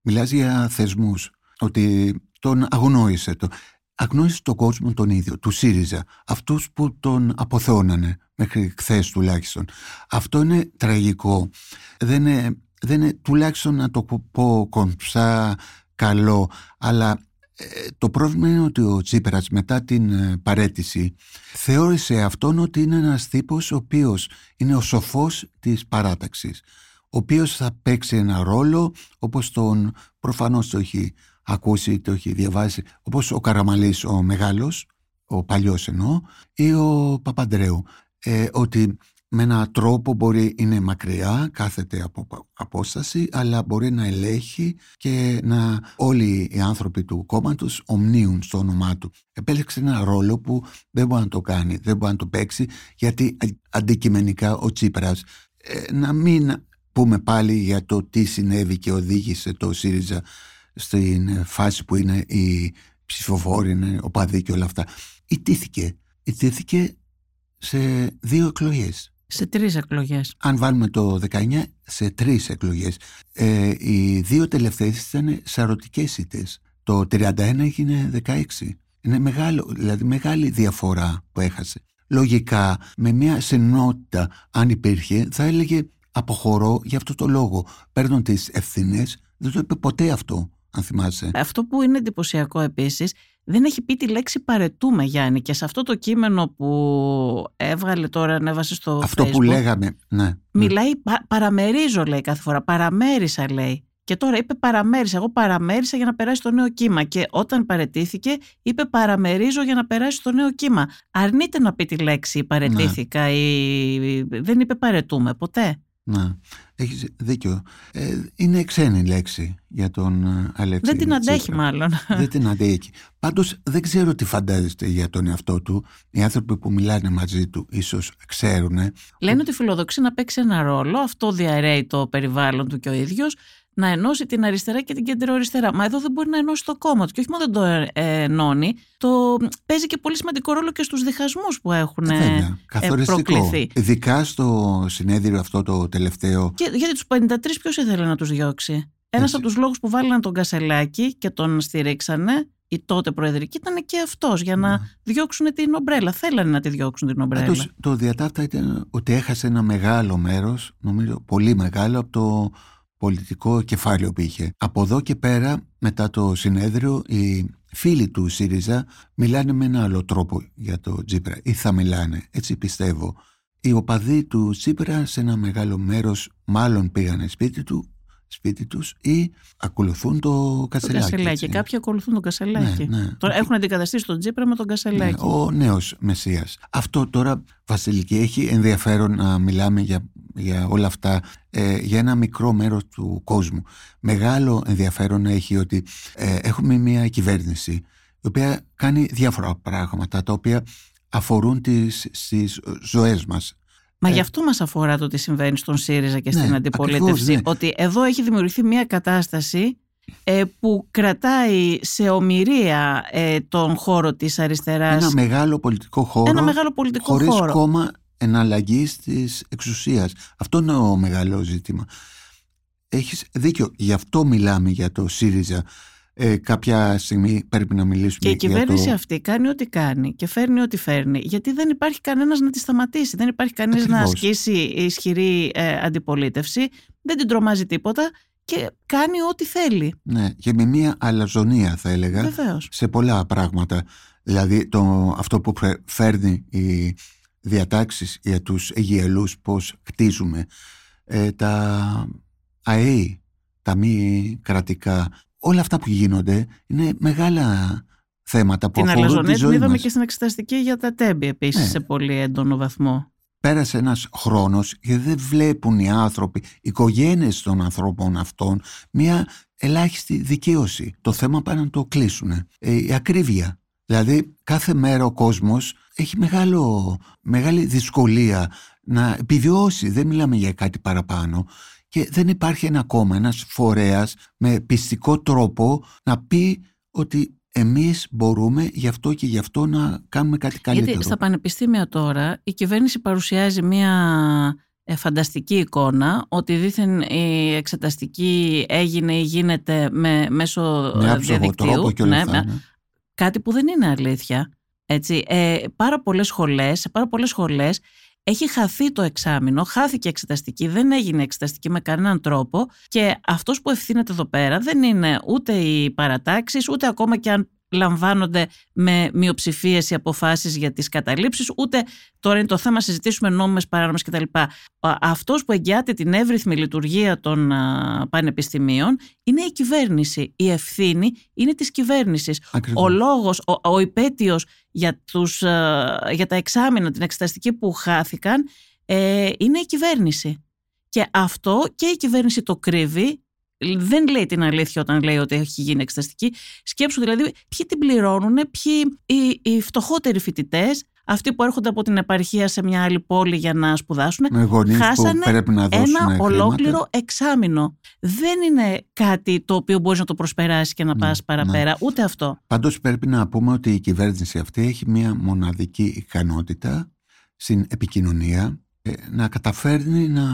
Speaker 3: μιλάς για θεσμούς, ότι τον αγνόησε. Το, αγνόησε τον κόσμο τον ίδιο, του ΣΥΡΙΖΑ, αυτούς που τον αποθεώνανε μέχρι χθες τουλάχιστον. Αυτό είναι τραγικό. Δεν είναι, δεν είναι τουλάχιστον να το πω κομψά καλό, αλλά ε, το πρόβλημα είναι ότι ο Τσίπρας μετά την ε, παρέτηση θεώρησε αυτόν ότι είναι ένας τύπος ο οποίος είναι ο σοφός της παράταξης ο οποίος θα παίξει ένα ρόλο όπως τον προφανώς το έχει ακούσει, το έχει διαβάσει όπως ο Καραμαλής ο μεγάλος, ο παλιός εννοώ ή ο Παπαντρέου. Ε, ότι με έναν τρόπο μπορεί είναι μακριά, κάθεται από απόσταση, αλλά μπορεί να ελέγχει και να όλοι οι άνθρωποι του κόμματος ομνίουν στο όνομά του. Επέλεξε ένα ρόλο που δεν μπορεί να το κάνει, δεν μπορεί να το παίξει, γιατί αντικειμενικά ο Τσίπρας, ε, να μην πούμε πάλι για το τι συνέβη και οδήγησε το ΣΥΡΙΖΑ στην φάση που είναι η ψηφοφόρη, είναι ο παδί και όλα αυτά. Ιτήθηκε. Ιτήθηκε σε δύο εκλογές.
Speaker 1: Σε τρεις εκλογές.
Speaker 3: Αν βάλουμε το 19, σε τρεις εκλογές. Ε, οι δύο τελευταίες ήταν σαρωτικές ήττες. Το 31 έγινε 16. Είναι μεγάλο, δηλαδή μεγάλη διαφορά που έχασε. Λογικά, με μια συνότητα, αν υπήρχε, θα έλεγε αποχωρώ για αυτό το λόγο. Παίρνω τις ευθύνες, δεν το είπε ποτέ αυτό, αν θυμάσαι.
Speaker 1: Αυτό που είναι εντυπωσιακό επίσης δεν έχει πει τη λέξη παρετούμε Γιάννη και σε αυτό το κείμενο που έβγαλε τώρα, ανέβασε στο
Speaker 3: Αυτό που λέγαμε, ναι.
Speaker 1: Μιλάει, παραμερίζω λέει κάθε φορά, παραμέρισα λέει. Και τώρα είπε παραμέρισα. Εγώ παραμέρισα για να περάσει το νέο κύμα. Και όταν παρετήθηκε, είπε παραμερίζω για να περάσει το νέο κύμα. Αρνείται να πει τη λέξη παρετήθηκα ναι. ή δεν είπε παρετούμε ποτέ.
Speaker 3: Να, έχεις δίκιο. Ε, είναι ξένη λέξη για τον ε, Αλέξη.
Speaker 1: Δεν την αντέχει μάλλον.
Speaker 3: Δεν την αντέχει. Πάντως δεν ξέρω τι φαντάζεστε για τον εαυτό του. Οι άνθρωποι που μιλάνε μαζί του ίσως ξέρουν.
Speaker 1: Λένε ότι φιλοδοξεί να παίξει ένα ρόλο. Αυτό διαρρέει το περιβάλλον του και ο ίδιος να ενώσει την αριστερά και την κεντροαριστερά. Μα εδώ δεν μπορεί να ενώσει το κόμμα του. Και όχι μόνο δεν το ε, ενώνει, το παίζει και πολύ σημαντικό ρόλο και στους διχασμούς που έχουν ε, ε προκληθεί.
Speaker 3: Ειδικά στο συνέδριο αυτό το τελευταίο.
Speaker 1: Και, γιατί τους 53 ποιος ήθελε να τους διώξει; Ένας από τους λόγους που βάλανε τον Κασελάκη και τον στηρίξανε η τότε Προεδρική ήταν και αυτός για να ναι. διώξουν την ομπρέλα. Θέλανε να τη διώξουν την ομπρέλα.
Speaker 3: Άτως, το διατάφτα ήταν ότι έχασε ένα μεγάλο μέρος, νομίζω πολύ μεγάλο, από το πολιτικό κεφάλαιο που είχε. Από εδώ και πέρα, μετά το συνέδριο, οι φίλοι του ΣΥΡΙΖΑ μιλάνε με ένα άλλο τρόπο για το Τζίπρα ή θα μιλάνε, έτσι πιστεύω. Οι οπαδοί του Τσίπρα σε ένα μεγάλο μέρος μάλλον πήγανε σπίτι του σπίτι τους ή ακολουθούν το Κασελάκι. Το Κασελάκι.
Speaker 1: Κάποιοι ακολουθούν το Κασελάκι. Ναι, ναι. Τώρα έχουν αντικαταστήσει τον Τζίπρα με τον Κασελάκι.
Speaker 3: Ναι, ο νέος Μεσία. Αυτό τώρα, Βασιλική, έχει ενδιαφέρον να μιλάμε για, για όλα αυτά ε, για ένα μικρό μέρος του κόσμου. Μεγάλο ενδιαφέρον έχει ότι ε, έχουμε μια κυβέρνηση η οποία κάνει διάφορα πράγματα τα οποία αφορούν τις, στις ζωές μας
Speaker 1: Μα ε, γι' αυτό μας αφορά το τι συμβαίνει στον ΣΥΡΙΖΑ και στην ναι, αντιπολίτευση. Ναι. Ότι εδώ έχει δημιουργηθεί μια κατάσταση ε, που κρατάει σε ομοιρία ε, τον χώρο της αριστεράς.
Speaker 3: Ένα μεγάλο πολιτικό χώρο.
Speaker 1: Ένα μεγάλο πολιτικό
Speaker 3: χωρίς
Speaker 1: χώρο.
Speaker 3: κόμμα εναλλαγής της εξουσίας. Αυτό είναι ο μεγάλο ζήτημα. Έχεις δίκιο. Γι' αυτό μιλάμε για το ΣΥΡΙΖΑ ε, κάποια στιγμή πρέπει να μιλήσουμε
Speaker 1: Και η κυβέρνηση αυτή κάνει ό,τι κάνει και φέρνει ό,τι φέρνει, γιατί δεν υπάρχει κανένας να τη σταματήσει. Δεν υπάρχει κανείς να ασκήσει ισχυρή ε, αντιπολίτευση, δεν την τρομάζει τίποτα και κάνει ό,τι θέλει.
Speaker 3: Ναι, και με μια αλαζονία θα έλεγα
Speaker 1: Βεβαίως.
Speaker 3: σε πολλά πράγματα. Δηλαδή το, αυτό που φέρνει οι διατάξεις για τους Αιγιαλούς πώς χτίζουμε ε, τα ΑΕΗ, τα μη κρατικά όλα αυτά που γίνονται είναι μεγάλα θέματα που
Speaker 1: την
Speaker 3: αφορούν τη ζωή
Speaker 1: είδαμε και στην εξεταστική για τα τέμπη επίσης ναι. σε πολύ έντονο βαθμό.
Speaker 3: Πέρασε ένας χρόνος και δεν βλέπουν οι άνθρωποι, οι οικογένειες των ανθρώπων αυτών μια ελάχιστη δικαίωση. Το θέμα πάνε να το κλείσουν. Ε, η ακρίβεια. Δηλαδή κάθε μέρα ο κόσμος έχει μεγάλο, μεγάλη δυσκολία να επιβιώσει. Δεν μιλάμε για κάτι παραπάνω και δεν υπάρχει ένα κόμμα, ένας φορέας με πιστικό τρόπο να πει ότι εμείς μπορούμε γι' αυτό και γι' αυτό να κάνουμε κάτι καλύτερο.
Speaker 1: Γιατί στα πανεπιστήμια τώρα η κυβέρνηση παρουσιάζει μια ε, φανταστική εικόνα ότι δήθεν η εξεταστική έγινε ή γίνεται με, μέσω
Speaker 3: με διαδικτύου. Και ναι, ναι.
Speaker 1: Κάτι που δεν είναι αλήθεια. Έτσι, ε, πάρα πολλές σχολές, σε πάρα πολλές σχολές έχει χαθεί το εξάμεινο, χάθηκε εξεταστική, δεν έγινε εξεταστική με κανέναν τρόπο και αυτός που ευθύνεται εδώ πέρα δεν είναι ούτε οι παρατάξεις, ούτε ακόμα και αν λαμβάνονται με μειοψηφίες οι αποφάσεις για τις καταλήψεις, ούτε τώρα είναι το θέμα συζητήσουμε νόμιμες παράνομες κτλ. Αυτός που εγγυάται την εύρυθμη λειτουργία των πανεπιστημίων είναι η κυβέρνηση. Η ευθύνη είναι της κυβέρνησης. Ο λόγος, ο, ο υπέτειος για, για τα εξάμεινα, την εξεταστική που χάθηκαν, ε, είναι η κυβέρνηση. Και αυτό και η κυβέρνηση το κρύβει δεν λέει την αλήθεια όταν λέει ότι έχει γίνει εξεταστική. Σκέψου δηλαδή ποιοι την πληρώνουν, ποιοι οι, οι φτωχότεροι φοιτητές, αυτοί που έρχονται από την επαρχία σε μια άλλη πόλη για να σπουδάσουν,
Speaker 3: με χάσανε που πρέπει να
Speaker 1: ένα χρήματα. ολόκληρο εξάμεινο. Δεν είναι κάτι το οποίο μπορείς να το προσπεράσεις και να ναι, πας παραπέρα, ναι. ούτε αυτό.
Speaker 3: Πάντως πρέπει να πούμε ότι η κυβέρνηση αυτή έχει μια μοναδική ικανότητα στην επικοινωνία ε, να καταφέρνει να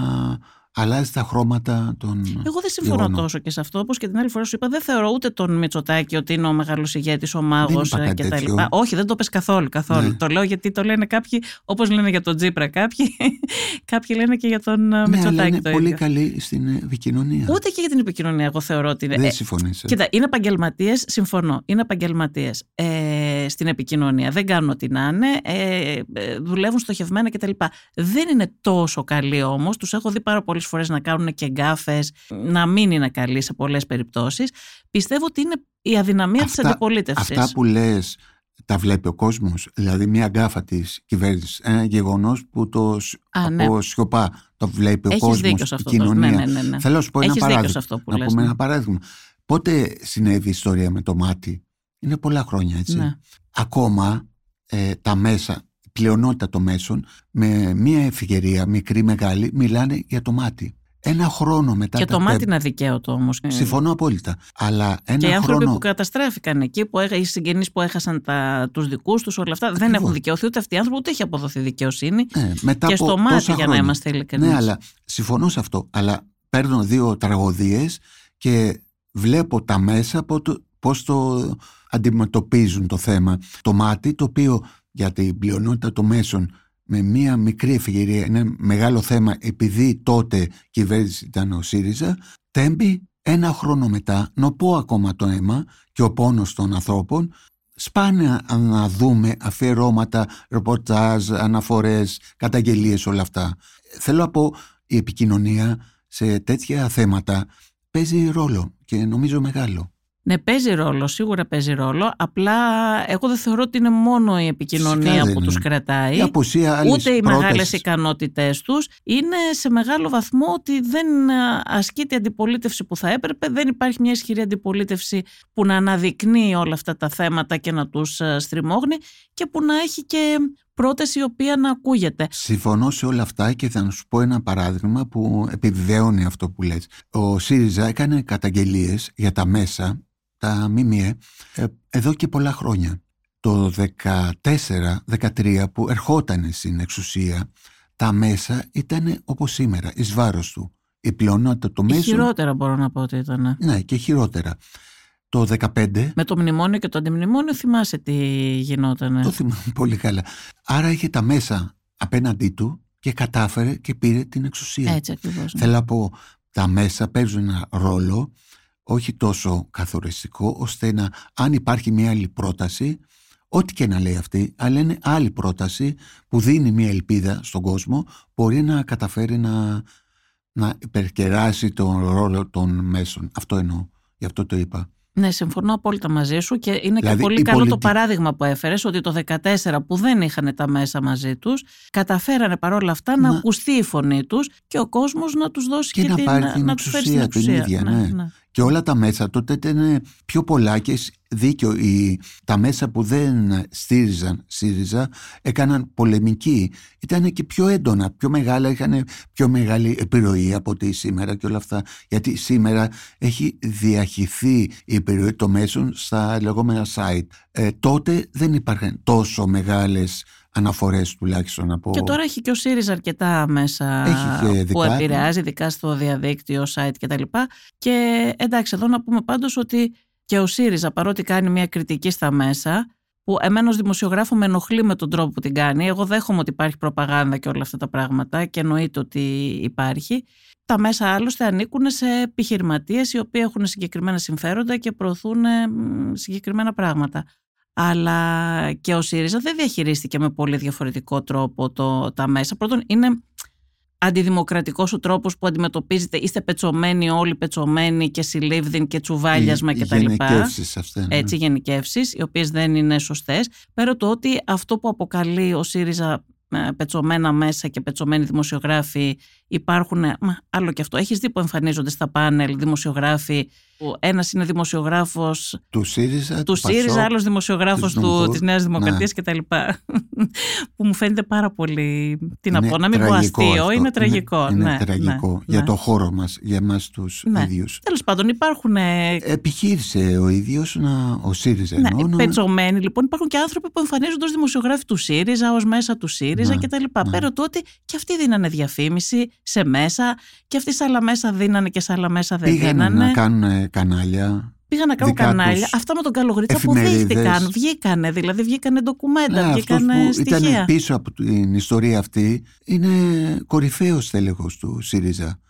Speaker 3: αλλάζει τα χρώματα των.
Speaker 1: Εγώ δεν συμφωνώ τόσο και σε αυτό. Όπως και την άλλη φορά σου είπα, δεν θεωρώ ούτε τον Μητσοτάκη ότι είναι ο μεγάλος ηγέτης, ο μάγος κτλ. Όχι, δεν το πες καθόλου. καθόλου. Ναι. Το λέω γιατί το λένε κάποιοι, όπως λένε για τον Τζίπρα κάποιοι, κάποιοι λένε και για τον ναι, Μητσοτάκη.
Speaker 3: είναι πολύ καλή στην επικοινωνία.
Speaker 1: Ούτε και για την επικοινωνία, εγώ θεωρώ ότι είναι.
Speaker 3: Δεν συμφωνεί. Ε.
Speaker 1: Κοίτα, είναι επαγγελματίες, συμφωνώ. Είναι επαγγελματίες ε, στην επικοινωνία. Δεν κάνουν ό,τι να είναι. Ε, ε δουλεύουν στοχευμένα κτλ. Δεν είναι τόσο καλοί όμως. Τους έχω δει πάρα πολλέ άλλες φορές να κάνουν και γκάφες, να μην είναι καλοί σε πολλές περιπτώσεις. Πιστεύω ότι είναι η αδυναμία
Speaker 3: Αυτά-
Speaker 1: της αντιπολίτευσης.
Speaker 3: Αυτά που λες τα βλέπει ο κόσμος, δηλαδή μια γκάφα της κυβέρνησης, ένα γεγονός που το σ-
Speaker 1: Α, ναι.
Speaker 3: από σιωπά το βλέπει ο
Speaker 1: Έχεις
Speaker 3: κόσμος,
Speaker 1: δίκιο σε
Speaker 3: η
Speaker 1: αυτό.
Speaker 3: κοινωνία;
Speaker 1: Ναι, ναι, ναι, ναι.
Speaker 3: Θέλω να σου πω ένα
Speaker 1: Έχεις δίκιο
Speaker 3: παράδειγμα.
Speaker 1: σε αυτό που
Speaker 3: να
Speaker 1: λες.
Speaker 3: πούμε
Speaker 1: ναι.
Speaker 3: ένα παράδειγμα. Πότε συνέβη η ιστορία με το μάτι; Είναι πολλά χρόνια έτσι.
Speaker 1: Ναι.
Speaker 3: Ακόμα ε, τα μέσα, η πλειονότητα των μέσων με μία ευκαιρία, μικρή μεγάλη, μιλάνε για το μάτι. Ένα χρόνο μετά
Speaker 1: Και
Speaker 3: τα
Speaker 1: το μάτι
Speaker 3: πέμπ-
Speaker 1: είναι αδικαίωτο όμως.
Speaker 3: Συμφωνώ απόλυτα. Αλλά ένα
Speaker 1: Και οι άνθρωποι
Speaker 3: χρόνο...
Speaker 1: που καταστράφηκαν εκεί, που έχα, οι συγγενείς που έχασαν τα, τους δικούς τους, όλα αυτά, δεν
Speaker 3: Ακριβώς.
Speaker 1: έχουν δικαιωθεί ούτε αυτοί οι άνθρωποι, ούτε έχει αποδοθεί δικαιοσύνη.
Speaker 3: Ναι, μετά
Speaker 1: και
Speaker 3: από
Speaker 1: στο μάτι,
Speaker 3: τόσα
Speaker 1: για να
Speaker 3: χρόνια.
Speaker 1: είμαστε ειλικρινείς.
Speaker 3: Ναι, αλλά συμφωνώ σε αυτό. Αλλά παίρνω δύο τραγωδίες και βλέπω τα μέσα από το, πώς το αντιμετωπίζουν το θέμα. Το μάτι, το οποίο για την πλειονότητα των μέσων με μία μικρή ευκαιρία είναι μεγάλο θέμα επειδή τότε κυβέρνηση ήταν ο ΣΥΡΙΖΑ, τέμπει ένα χρόνο μετά, νοπώ ακόμα το αίμα και ο πόνος των ανθρώπων, σπάνια να δούμε αφιερώματα, ρεπορτάζ, αναφορές, καταγγελίες, όλα αυτά. Θέλω να πω, η επικοινωνία σε τέτοια θέματα παίζει ρόλο και νομίζω μεγάλο.
Speaker 1: Ναι, παίζει ρόλο, σίγουρα παίζει ρόλο. Απλά εγώ δεν θεωρώ ότι είναι μόνο η επικοινωνία
Speaker 3: Φυσικά δεν
Speaker 1: που τους
Speaker 3: είναι.
Speaker 1: κρατάει.
Speaker 3: Η απουσία άλλης
Speaker 1: Ούτε οι
Speaker 3: πρότασης.
Speaker 1: μεγάλες ικανότητές τους είναι σε μεγάλο βαθμό ότι δεν α, ασκείται η αντιπολίτευση που θα έπρεπε, δεν υπάρχει μια ισχυρή αντιπολίτευση που να αναδεικνύει όλα αυτά τα θέματα και να τους α, στριμώχνει και που να έχει και πρόταση η οποία να ακούγεται.
Speaker 3: Συμφωνώ σε όλα αυτά και θα σου πω ένα παράδειγμα που επιβεβαιώνει αυτό που λες. Ο ΣΥΡΙΖΑ έκανε καταγγελίες για τα μέσα, τα ΜΜΕ, ε, εδώ και πολλά χρόνια. Το 14-13 που ερχόταν στην εξουσία, τα μέσα ήταν όπως σήμερα, εις βάρος του. Η πλειονότητα των
Speaker 1: Ή
Speaker 3: μέσων...
Speaker 1: χειρότερα μπορώ να πω ότι ήταν.
Speaker 3: Ναι, και χειρότερα. Το 15
Speaker 1: Με το μνημόνιο και το αντιμνημόνιο θυμάσαι τι γινότανε.
Speaker 3: Το θυμάμαι πολύ καλά. Άρα είχε τα μέσα απέναντί του και κατάφερε και πήρε την εξουσία.
Speaker 1: Έτσι ακριβώς. ναι.
Speaker 3: Θέλω να πω, τα μέσα παίζουν ένα ρόλο όχι τόσο καθοριστικό, ώστε να, αν υπάρχει μια άλλη πρόταση, ό,τι και να λέει αυτή, αλλά είναι άλλη πρόταση που δίνει μια ελπίδα στον κόσμο, μπορεί να καταφέρει να, να υπερκεράσει τον ρόλο των μέσων. Αυτό εννοώ. Γι' αυτό το είπα.
Speaker 1: Ναι, συμφωνώ απόλυτα μαζί σου και είναι
Speaker 3: Δηλαδή,
Speaker 1: και πολύ
Speaker 3: η
Speaker 1: καλό το
Speaker 3: πολιτι-
Speaker 1: παράδειγμα που έφερες ότι το 2014 που δεν είχαν τα μέσα μαζί τους καταφέρανε παρόλα αυτά να
Speaker 3: Να-
Speaker 1: ακουστεί η φωνή τους και ο κόσμος να τους δώσει
Speaker 3: Και
Speaker 1: και,
Speaker 3: να
Speaker 1: την,
Speaker 3: πάρει την
Speaker 1: να τους φέρει
Speaker 3: εξουσία
Speaker 1: στην
Speaker 3: την
Speaker 1: εξουσία.
Speaker 3: ίδια, ναι. Και όλα τα μέσα τότε ήταν πιο πολλά και σ- δίκιο. Οι, τα μέσα που δεν στήριζαν ΣΥΡΙΖΑ έκαναν πολεμική. Ήταν και πιο έντονα, πιο μεγάλα, είχαν πιο μεγάλη επιρροή από ότι σήμερα και όλα αυτά. Γιατί σήμερα έχει διαχυθεί η επιρροή των μέσων στα λεγόμενα site. Ε, τότε δεν υπάρχουν τόσο μεγάλες αναφορές τουλάχιστον από...
Speaker 1: Και τώρα έχει και ο ΣΥΡΙΖΑ αρκετά μέσα
Speaker 3: Έχει και
Speaker 1: που
Speaker 3: δικά.
Speaker 1: επηρεάζει, ειδικά στο διαδίκτυο, site κτλ. Και εντάξει, εδώ να πούμε πάντως ότι και ο ΣΥΡΙΖΑ παρότι κάνει μια κριτική στα μέσα, που εμένα ως δημοσιογράφο με ενοχλεί με τον τρόπο που την κάνει. Εγώ δέχομαι ότι υπάρχει προπαγάνδα και όλα αυτά τα πράγματα και εννοείται ότι υπάρχει. Τα μέσα άλλωστε ανήκουν σε επιχειρηματίες οι οποίοι έχουν συγκεκριμένα συμφέροντα και προωθούν ε, μ, συγκεκριμένα πράγματα. Αλλά και ο ΣΥΡΙΖΑ δεν διαχειρίστηκε με πολύ διαφορετικό τρόπο το, τα μέσα. Πρώτον, είναι αντιδημοκρατικός ο τρόπος που αντιμετωπίζετε. Είστε πετσωμένοι όλοι πετσωμένοι και συλλήβδιν και τσουβάλιασμα
Speaker 3: οι- οι
Speaker 1: κτλ.
Speaker 3: γενικεύσεις αυτές, ναι.
Speaker 1: Έτσι, γενικεύσεις, οι οποίες δεν είναι σωστές. Πέρα το ότι αυτό που αποκαλεί ο ΣΥΡΙΖΑ ε, πετσωμένα μέσα και πετσωμένοι δημοσιογράφοι υπάρχουν, ε, μα, άλλο και αυτό. Έχεις δει που εμφανίζονται στα πάνελ δημοσιογράφοι που ένας είναι δημοσιογράφος
Speaker 3: Του ΣΥΡΙΖΑ,
Speaker 1: του ΣΥΡΙΖΑ,
Speaker 3: Πασόκ,
Speaker 1: άλλο δημοσιογράφος
Speaker 3: της Νομικού.
Speaker 1: της Νέας Δημοκρατίας
Speaker 3: Ναι.
Speaker 1: κτλ. που μου φαίνεται πάρα πολύ. Τι να
Speaker 3: Είναι
Speaker 1: πω, να μην πω
Speaker 3: τραγικό
Speaker 1: αστείο,
Speaker 3: αυτό.
Speaker 1: είναι τραγικό.
Speaker 3: Είναι,
Speaker 1: ναι,
Speaker 3: τραγικό
Speaker 1: ναι,
Speaker 3: για
Speaker 1: ναι.
Speaker 3: το χώρο μας, για εμάς τους
Speaker 1: Ναι.
Speaker 3: ίδιους.
Speaker 1: Τέλος πάντων, υπάρχουν. ε,
Speaker 3: Επιχείρησε ο ίδιος, να, ο ΣΥΡΙΖΑ
Speaker 1: ναι,
Speaker 3: εννοώ, να-
Speaker 1: πετσωμένοι λοιπόν. Υπάρχουν και άνθρωποι που εμφανίζονται ως δημοσιογράφοι του ΣΥΡΙΖΑ, ως μέσα του ΣΥΡΙΖΑ
Speaker 3: Ναι,
Speaker 1: κτλ.
Speaker 3: ναι.
Speaker 1: Πέρα του ότι και αυτοί δίνανε διαφήμιση σε μέσα και αυτοί σε άλλα μέσα δίνανε και σε άλλα μέσα δεν
Speaker 3: πήγαν
Speaker 1: δίνανε.
Speaker 3: να κάνουν κανάλια.
Speaker 1: Πήγαν να κάνουν
Speaker 3: δικά
Speaker 1: κανάλια.
Speaker 3: τους
Speaker 1: Αυτά με τον Καλογρίτσα
Speaker 3: εφημερίδες.
Speaker 1: αποδείχτηκαν. Βγήκανε, δηλαδή βγήκανε ντοκουμέντα,
Speaker 3: Ναι, αυτός
Speaker 1: βγήκανε
Speaker 3: που
Speaker 1: στοιχεία.
Speaker 3: ήταν πίσω από την ιστορία αυτή είναι κορυφαίος τέλεχος του ΣΥΡΙΖΑ.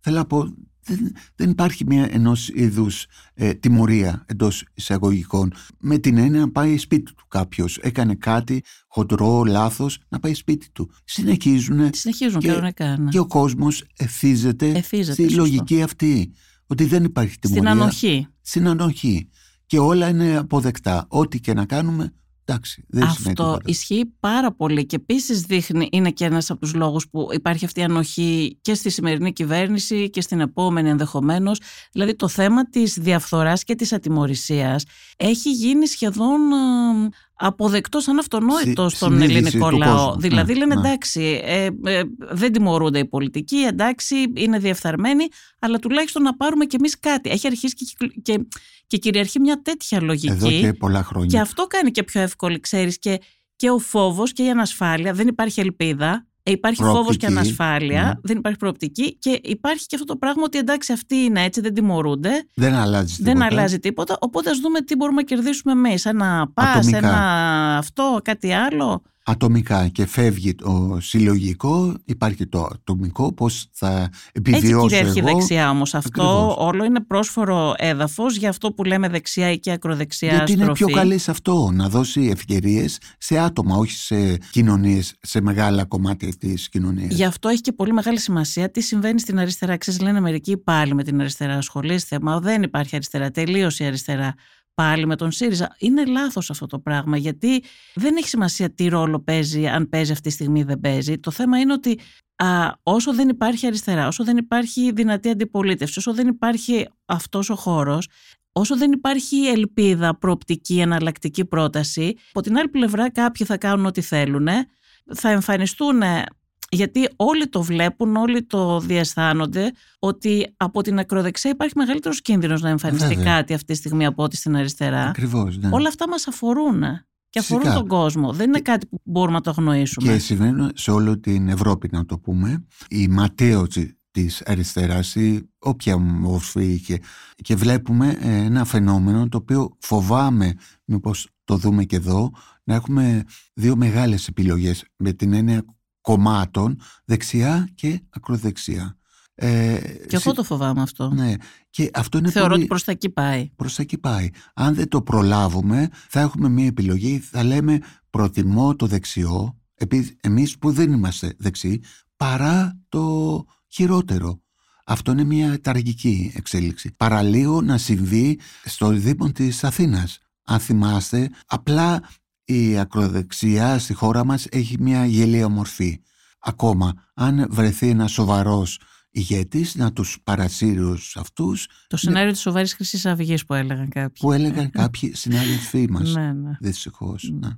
Speaker 3: Θέλω να πω, δεν, δεν υπάρχει μια ενός είδους ε, τιμωρία εντός εισαγωγικών με την έννοια να πάει σπίτι του κάποιος έκανε κάτι χοντρό, λάθος να πάει σπίτι του συνεχίζουν,
Speaker 1: Συνεχίζουν
Speaker 3: και,
Speaker 1: κανονικά. ναι.
Speaker 3: και ο κόσμος εθίζεται,
Speaker 1: Εθίζεται,
Speaker 3: στη
Speaker 1: σωστό.
Speaker 3: λογική αυτή ότι δεν υπάρχει τιμωρία.
Speaker 1: Στην ανοχή.
Speaker 3: στην ανοχή. Και όλα είναι αποδεκτά. Ό,τι και να κάνουμε εντάξει δεν σημαίνει
Speaker 1: Αυτό
Speaker 3: τίποτα.
Speaker 1: ισχύει πάρα πολύ και επίσης δείχνει, είναι και ένας από τους λόγους που υπάρχει αυτή η ανοχή και στη σημερινή κυβέρνηση και στην επόμενη ενδεχομένως. Δηλαδή το θέμα της διαφθοράς και της ατιμορρησίας έχει γίνει σχεδόν ε, αποδεκτός σαν αυτονόητο
Speaker 3: Συ-
Speaker 1: στον
Speaker 3: συνείδηση
Speaker 1: ελληνικό
Speaker 3: του
Speaker 1: λαό.
Speaker 3: κόσμου.
Speaker 1: Δηλαδή
Speaker 3: Ναι,
Speaker 1: λένε
Speaker 3: ναι.
Speaker 1: εντάξει, ε, ε, δεν τιμωρούνται οι πολιτικοί, εντάξει, είναι διεφθαρμένοι, αλλά τουλάχιστον να πάρουμε κι εμείς κάτι. Έχει αρχίσει και, κυκλ- και, και κυριαρχεί μια τέτοια λογική.
Speaker 3: εδώ και πολλά χρόνια
Speaker 1: Και αυτό κάνει και πιο εύκολη, ξέρεις, και, και ο φόβος και η ανασφάλεια. Δεν υπάρχει ελπίδα. Ε, Υπάρχει φόβος και
Speaker 3: Προοπτική.
Speaker 1: ανασφάλεια,
Speaker 3: Ναι.
Speaker 1: δεν υπάρχει προοπτική και υπάρχει και αυτό το πράγμα ότι εντάξει αυτοί είναι έτσι, δεν τιμωρούνται,
Speaker 3: δεν αλλάζει τίποτα
Speaker 1: δεν αλλάζει τίποτα, οπότε ας δούμε τι μπορούμε να κερδίσουμε εμείς, ένα πας,
Speaker 3: Ατομικά.
Speaker 1: ένα αυτό, κάτι άλλο.
Speaker 3: Ατομικά και φεύγει το συλλογικό, υπάρχει το ατομικό, πώς θα
Speaker 1: Έτσι
Speaker 3: επιβιώσω
Speaker 1: κυριαρχεί
Speaker 3: εγώ.
Speaker 1: δεξιά όμως αυτό,
Speaker 3: Ακριβώς.
Speaker 1: όλο είναι πρόσφορο έδαφος για αυτό που λέμε δεξιά ή και ακροδεξιά
Speaker 3: Γιατί είναι
Speaker 1: στροφή.
Speaker 3: πιο καλή σε αυτό, να δώσει ευκαιρίες σε άτομα, όχι σε κοινωνίες, σε μεγάλα κομμάτια της κοινωνίας.
Speaker 1: Γι' αυτό έχει και πολύ μεγάλη σημασία τι συμβαίνει στην αριστερά. Ξέρεις, λένε μερικοί πάλι με την αριστερά ασχολείστε, μα δεν υπάρχει αριστερά, τελείωσε η αριστερά πάλι με τον ΣΥΡΙΖΑ. Είναι λάθος αυτό το πράγμα, γιατί δεν έχει σημασία τι ρόλο παίζει, αν παίζει αυτή τη στιγμή ή δεν παίζει. Το θέμα είναι ότι α, όσο δεν υπάρχει αριστερά, όσο δεν υπάρχει δυνατή αντιπολίτευση, όσο δεν υπάρχει αυτός ο χώρος, όσο δεν υπάρχει ελπίδα, προοπτική, εναλλακτική πρόταση, από την άλλη πλευρά κάποιοι θα κάνουν ό,τι θέλουν, θα εμφανιστούν γιατί όλοι το βλέπουν, όλοι το διαισθάνονται ότι από την ακροδεξιά υπάρχει μεγαλύτερος κίνδυνος να εμφανιστεί
Speaker 3: Βέβαια.
Speaker 1: κάτι αυτή τη στιγμή από ό,τι στην αριστερά.
Speaker 3: Ακριβώς, ναι.
Speaker 1: Όλα αυτά μας αφορούν και αφορούν
Speaker 3: Φυσικά.
Speaker 1: τον κόσμο. Δεν είναι κάτι που μπορούμε να το αγνοήσουμε.
Speaker 3: Και συμβαίνουν σε όλη την Ευρώπη, να το πούμε. Η ματέωση της αριστεράς, η όποια μορφή είχε. Και βλέπουμε ε, ένα φαινόμενο το οποίο φοβάμαι, μήπως το δούμε και εδώ, να έχουμε δύο μεγάλες επιλογές με την έννοια κομμάτων, δεξιά και ακροδεξιά. Ε,
Speaker 1: Και εγώ το φοβάμαι αυτό.
Speaker 3: Ναι, και αυτό είναι
Speaker 1: Θεωρώ
Speaker 3: πολύ...
Speaker 1: ότι προς τα εκεί πάει.
Speaker 3: προς τα εκεί πάει. Αν δεν το προλάβουμε, θα έχουμε μία επιλογή, θα λέμε προτιμώ το δεξιό, επειδή εμείς που δεν είμαστε δεξιοί, παρά το χειρότερο. Αυτό είναι μια τραγική εξέλιξη. Παραλίγο να συμβεί στο Δήμο της Αθήνας. Αν θυμάστε, απλά η ακροδεξιά στη χώρα μας έχει μια γελία μορφή. Ακόμα, αν βρεθεί ένας σοβαρός ηγέτης, να τους παρασύριους αυτούς,
Speaker 1: Το σενάριο της σοβαρής χρυσής αυγής που έλεγαν κάποιοι.
Speaker 3: που έλεγαν κάποιοι συνάδελφοί μας.
Speaker 1: Ναι, ναι.
Speaker 3: Δυστυχώς. Ναι.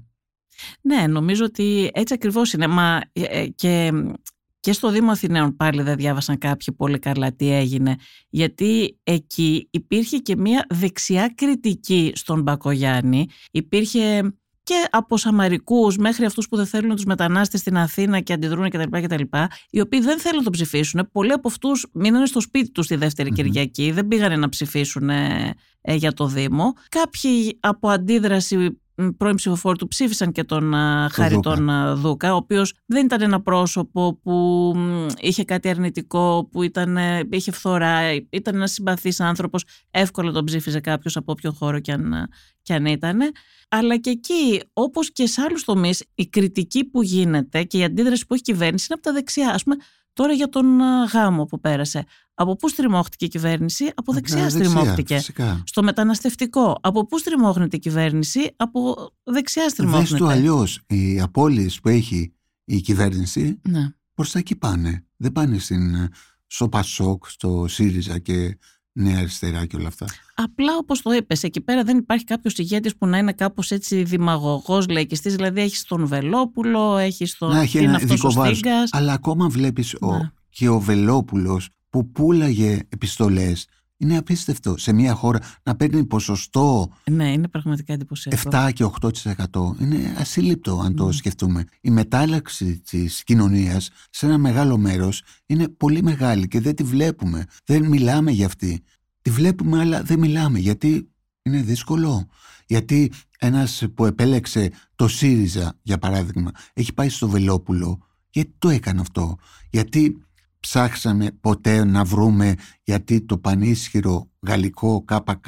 Speaker 1: Ναι, νομίζω ότι έτσι ακριβώς είναι. Μα ε, ε, και, και στο Δήμο Αθηναίων πάλι δεν διάβασαν κάποιοι πολύ καλά τι έγινε. Γιατί εκεί υπήρχε και μια δεξιά κριτική στον Μπακογιάννη. Υπήρχε και από Σαμαρικούς μέχρι αυτούς που δεν θέλουν τους μετανάστες στην Αθήνα και αντιδρούν κτλ. κτλ οι οποίοι δεν θέλουν να το ψηφίσουν. Πολλοί από αυτούς μείνανε στο σπίτι τους τη δεύτερη
Speaker 3: Μμμ.
Speaker 1: Κυριακή, δεν πήγανε να ψηφίσουν ε, ε, για το Δήμο. Κάποιοι από αντίδραση μ, πρώην ψηφοφόροι του ψήφισαν και τον α, Χάρη
Speaker 3: Δούκα.
Speaker 1: τον α, Δούκα, ο οποίος δεν ήταν ένα πρόσωπο που μ, είχε κάτι αρνητικό, που ήταν, ε, είχε φθορά, ήταν ένας συμπαθής άνθρωπος, εύκολα τον ψήφιζε κάποιος από όποιον χώρο κι αν, α, κι αν ήταν. Αλλά και εκεί, όπως και σε άλλους τομείς, η κριτική που γίνεται και η αντίδραση που έχει η κυβέρνηση είναι από τα δεξιά. Ας πούμε, τώρα για τον α, γάμο που πέρασε. Από πού στριμώχτηκε η κυβέρνηση, από δεξιά στριμώχτηκε.
Speaker 3: Φυσικά.
Speaker 1: Στο μεταναστευτικό. Από πού στριμώχνεται η κυβέρνηση, από δεξιά
Speaker 3: Δες
Speaker 1: στριμώχνεται.
Speaker 3: το αλλιώς. Οι απώλειες που έχει η κυβέρνηση
Speaker 1: Ναι.
Speaker 3: προς τα εκεί πάνε. Δεν πάνε στην, ε, στο Πασόκ, στο ΣΥΡΙΖΑ και Νέα Αριστερά και όλα αυτά.
Speaker 1: Απλά όπως το είπες, εκεί πέρα δεν υπάρχει κάποιος ηγέτης που να είναι κάπως έτσι δημαγωγός, λαϊκιστής, δηλαδή έχεις τον Βελόπουλο, έχεις τον
Speaker 3: Να έχει
Speaker 1: τι είναι
Speaker 3: ένα
Speaker 1: αυτός
Speaker 3: ειδικό
Speaker 1: ο
Speaker 3: βάρος.
Speaker 1: Στίγκας.
Speaker 3: Αλλά ακόμα βλέπεις ο,
Speaker 1: Ναι.
Speaker 3: και ο Βελόπουλος που πουλάγε επιστολές. Είναι απίστευτο σε μια χώρα να παίρνει ποσοστό
Speaker 1: Ναι, είναι πραγματικά εντυπωσιακό.
Speaker 3: 7 και 8%. Είναι ασύλληπτο αν το
Speaker 1: Ναι.
Speaker 3: σκεφτούμε. Η μετάλλαξη της κοινωνίας σε ένα μεγάλο μέρος είναι πολύ μεγάλη και δεν τη βλέπουμε. Δεν μιλάμε για αυτή. Τη βλέπουμε αλλά δεν μιλάμε γιατί είναι δύσκολο. Γιατί ένας που επέλεξε το ΣΥΡΙΖΑ για παράδειγμα έχει πάει στο Βελόπουλο γιατί το έκανε αυτό; Γιατί ψάξαμε ποτέ να βρούμε γιατί το πανίσχυρο γαλλικό ΚΚ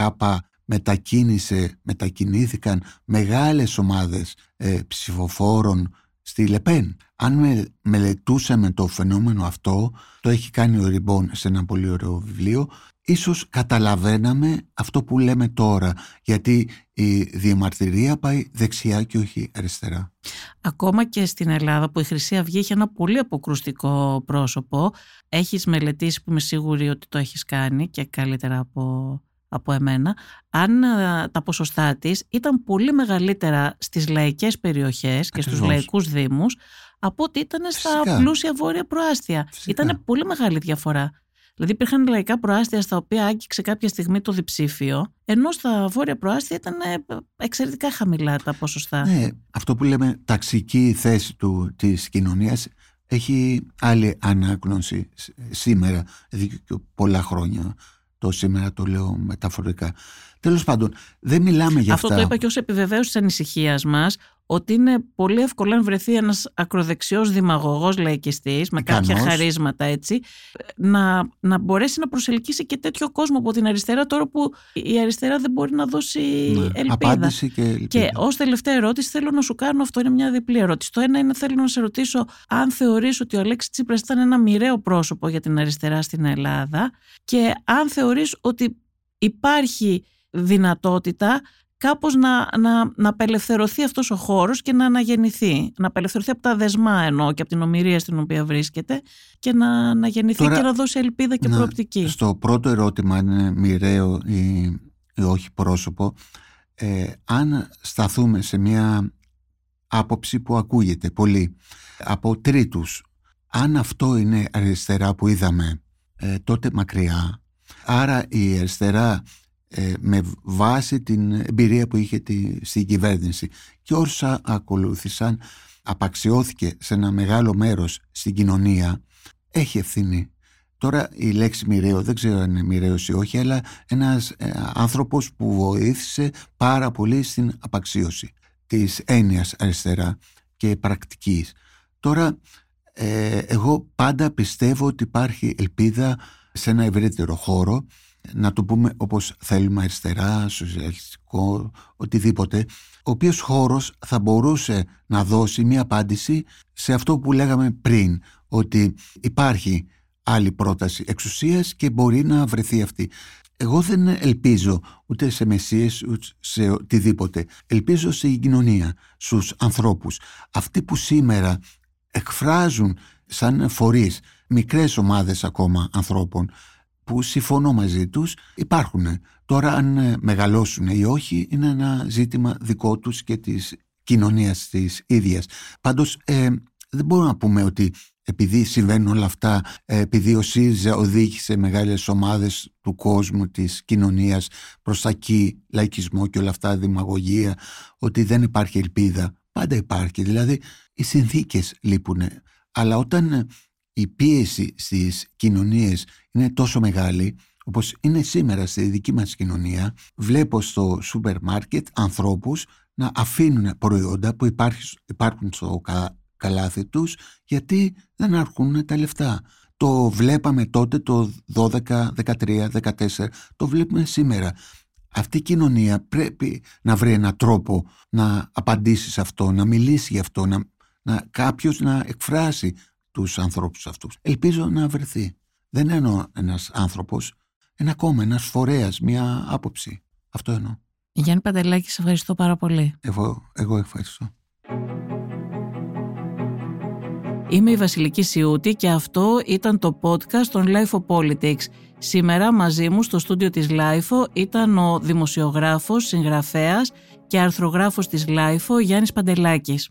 Speaker 3: μετακίνησε, μετακινήθηκαν μεγάλες ομάδες ε, ψηφοφόρων στη Λεπέν. Αν με, μελετούσαμε το φαινόμενο αυτό, το έχει κάνει ο Ριμπόν σε ένα πολύ ωραίο βιβλίο, ίσως καταλαβαίναμε αυτό που λέμε τώρα, γιατί η διαμαρτυρία πάει δεξιά και όχι αριστερά.
Speaker 1: Ακόμα και στην Ελλάδα που η Χρυσή Αυγή έχει ένα πολύ αποκρουστικό πρόσωπο, έχεις μελετήσει που είμαι σίγουρη ότι το έχεις κάνει και καλύτερα από από εμένα, αν ε, τα ποσοστά της ήταν πολύ μεγαλύτερα στις λαϊκές περιοχές και στους λαϊκούς δήμους από ότι ήταν στα πλούσια βόρεια προάστια. Ήταν πολύ μεγάλη διαφορά. Δηλαδή υπήρχαν λαϊκά προάστια στα οποία άγγιξε κάποια στιγμή το διψήφιο, ενώ στα βόρεια προάστια ήταν ε, εξαιρετικά χαμηλά τα ποσοστά.
Speaker 3: Ναι, αυτό που λέμε ταξική θέση του, της κοινωνίας έχει άλλη ανάγνωση σήμερα, δηλαδή πολλά χρόνια το σήμερα το λέω μεταφορικά. Τέλος πάντων, δεν μιλάμε για
Speaker 1: Αυτό
Speaker 3: αυτά.
Speaker 1: Αυτό το είπα και ως επιβεβαίωση της ανησυχίας μας, ότι είναι πολύ εύκολο αν βρεθεί ένας ακροδεξιός δημαγωγός λαϊκιστής με κάποια χαρίσματα έτσι, να, να μπορέσει να προσελκύσει και τέτοιο κόσμο από την αριστερά, τώρα που η αριστερά δεν μπορεί να δώσει ναι, ελπίδα.
Speaker 3: Απάντηση και ελπίδα.
Speaker 1: Και ως τελευταία ερώτηση θέλω να σου κάνω, αυτό είναι μια διπλή ερώτηση. Το ένα είναι θέλω να σε ρωτήσω αν θεωρείς ότι ο Αλέξης Τσίπρας ήταν ένα μοιραίο πρόσωπο για την αριστερά στην Ελλάδα και αν θεωρείς ότι υπάρχει δυνατότητα κάπως να, να, να απελευθερωθεί αυτός ο χώρος και να αναγεννηθεί. Να απελευθερωθεί από τα δεσμά εννοώ και από την ομοιρία στην οποία βρίσκεται και να αναγεννηθεί και να δώσει ελπίδα και προοπτική.
Speaker 3: Στο πρώτο ερώτημα, αν είναι μοιραίο ή, ή όχι πρόσωπο, ε, αν σταθούμε σε μια άποψη που ακούγεται πολύ από τρίτους, αν αυτό είναι αριστερά που είδαμε ε, τότε μακριά, άρα η αριστερά ε, με βάση την εμπειρία που είχε τη, στην κυβέρνηση. Και όσα ακολούθησαν απαξιώθηκε σε ένα μεγάλο μέρος στην κοινωνία. Έχει ευθύνη. Τώρα η λέξη μοιραίο δεν ξέρω αν είναι μοιραίος ή όχι, αλλά ένας ε, άνθρωπος που βοήθησε πάρα πολύ στην απαξίωση της έννοιας αριστερά και πρακτικής. Τώρα ε, εγώ πάντα πιστεύω ότι υπάρχει ελπίδα σε ένα ευρύτερο χώρο να το πούμε όπως θέλουμε αριστερά, σοσιαλιστικό, οτιδήποτε, ο οποίος χώρος θα μπορούσε να δώσει μια απάντηση σε αυτό που λέγαμε πριν, ότι υπάρχει άλλη πρόταση εξουσίας και μπορεί να βρεθεί αυτή. Εγώ δεν ελπίζω ούτε σε μεσίες ούτε σε οτιδήποτε. Ελπίζω στην κοινωνία, στους ανθρώπους. Αυτοί που σήμερα εκφράζουν σαν φορείς μικρές ομάδες ακόμα ανθρώπων που συμφωνώ μαζί τους υπάρχουν. Τώρα αν ε, μεγαλώσουν ή όχι είναι ένα ζήτημα δικό τους και της κοινωνίας της ίδιας. Πάντως ε, δεν μπορούμε να πούμε ότι επειδή συμβαίνουν όλα αυτά, ε, επειδή ο ΣΥΡΙΖΑ οδήγησε μεγάλες ομάδες του κόσμου, της κοινωνίας προς τα εκεί, λαϊκισμό και όλα αυτά, δημαγωγία, ότι δεν υπάρχει ελπίδα. Πάντα υπάρχει, δηλαδή οι συνθήκες λείπουν. Αλλά όταν η πίεση στις κοινωνίες είναι τόσο μεγάλη όπως είναι σήμερα στη δική μας κοινωνία βλέπω στο σούπερ μάρκετ ανθρώπους να αφήνουν προϊόντα που υπάρχουν στο καλάθι τους γιατί δεν αρκούν τα λεφτά. Το βλέπαμε τότε το 12, 13, 14, το βλέπουμε σήμερα. Αυτή η κοινωνία πρέπει να βρει έναν τρόπο να απαντήσει σε αυτό, να μιλήσει γι' αυτό, να, να κάποιος να εκφράσει τους ανθρώπους αυτούς. Ελπίζω να βρεθεί. Δεν εννοώ ένας άνθρωπος, ένα κόμμα, ένας φορέας, μια άποψη. Αυτό εννοώ.
Speaker 1: Γιάννη Παντελάκη, σε ευχαριστώ πάρα πολύ.
Speaker 3: Εγώ, εγώ ευχαριστώ.
Speaker 1: Είμαι η Βασιλική Σιούτη και αυτό ήταν το podcast των Life Politics. Σήμερα μαζί μου στο στούντιο της Lifeo ήταν ο δημοσιογράφος, συγγραφέας και αρθρογράφος της Lifeo Γιάννης Παντελάκης.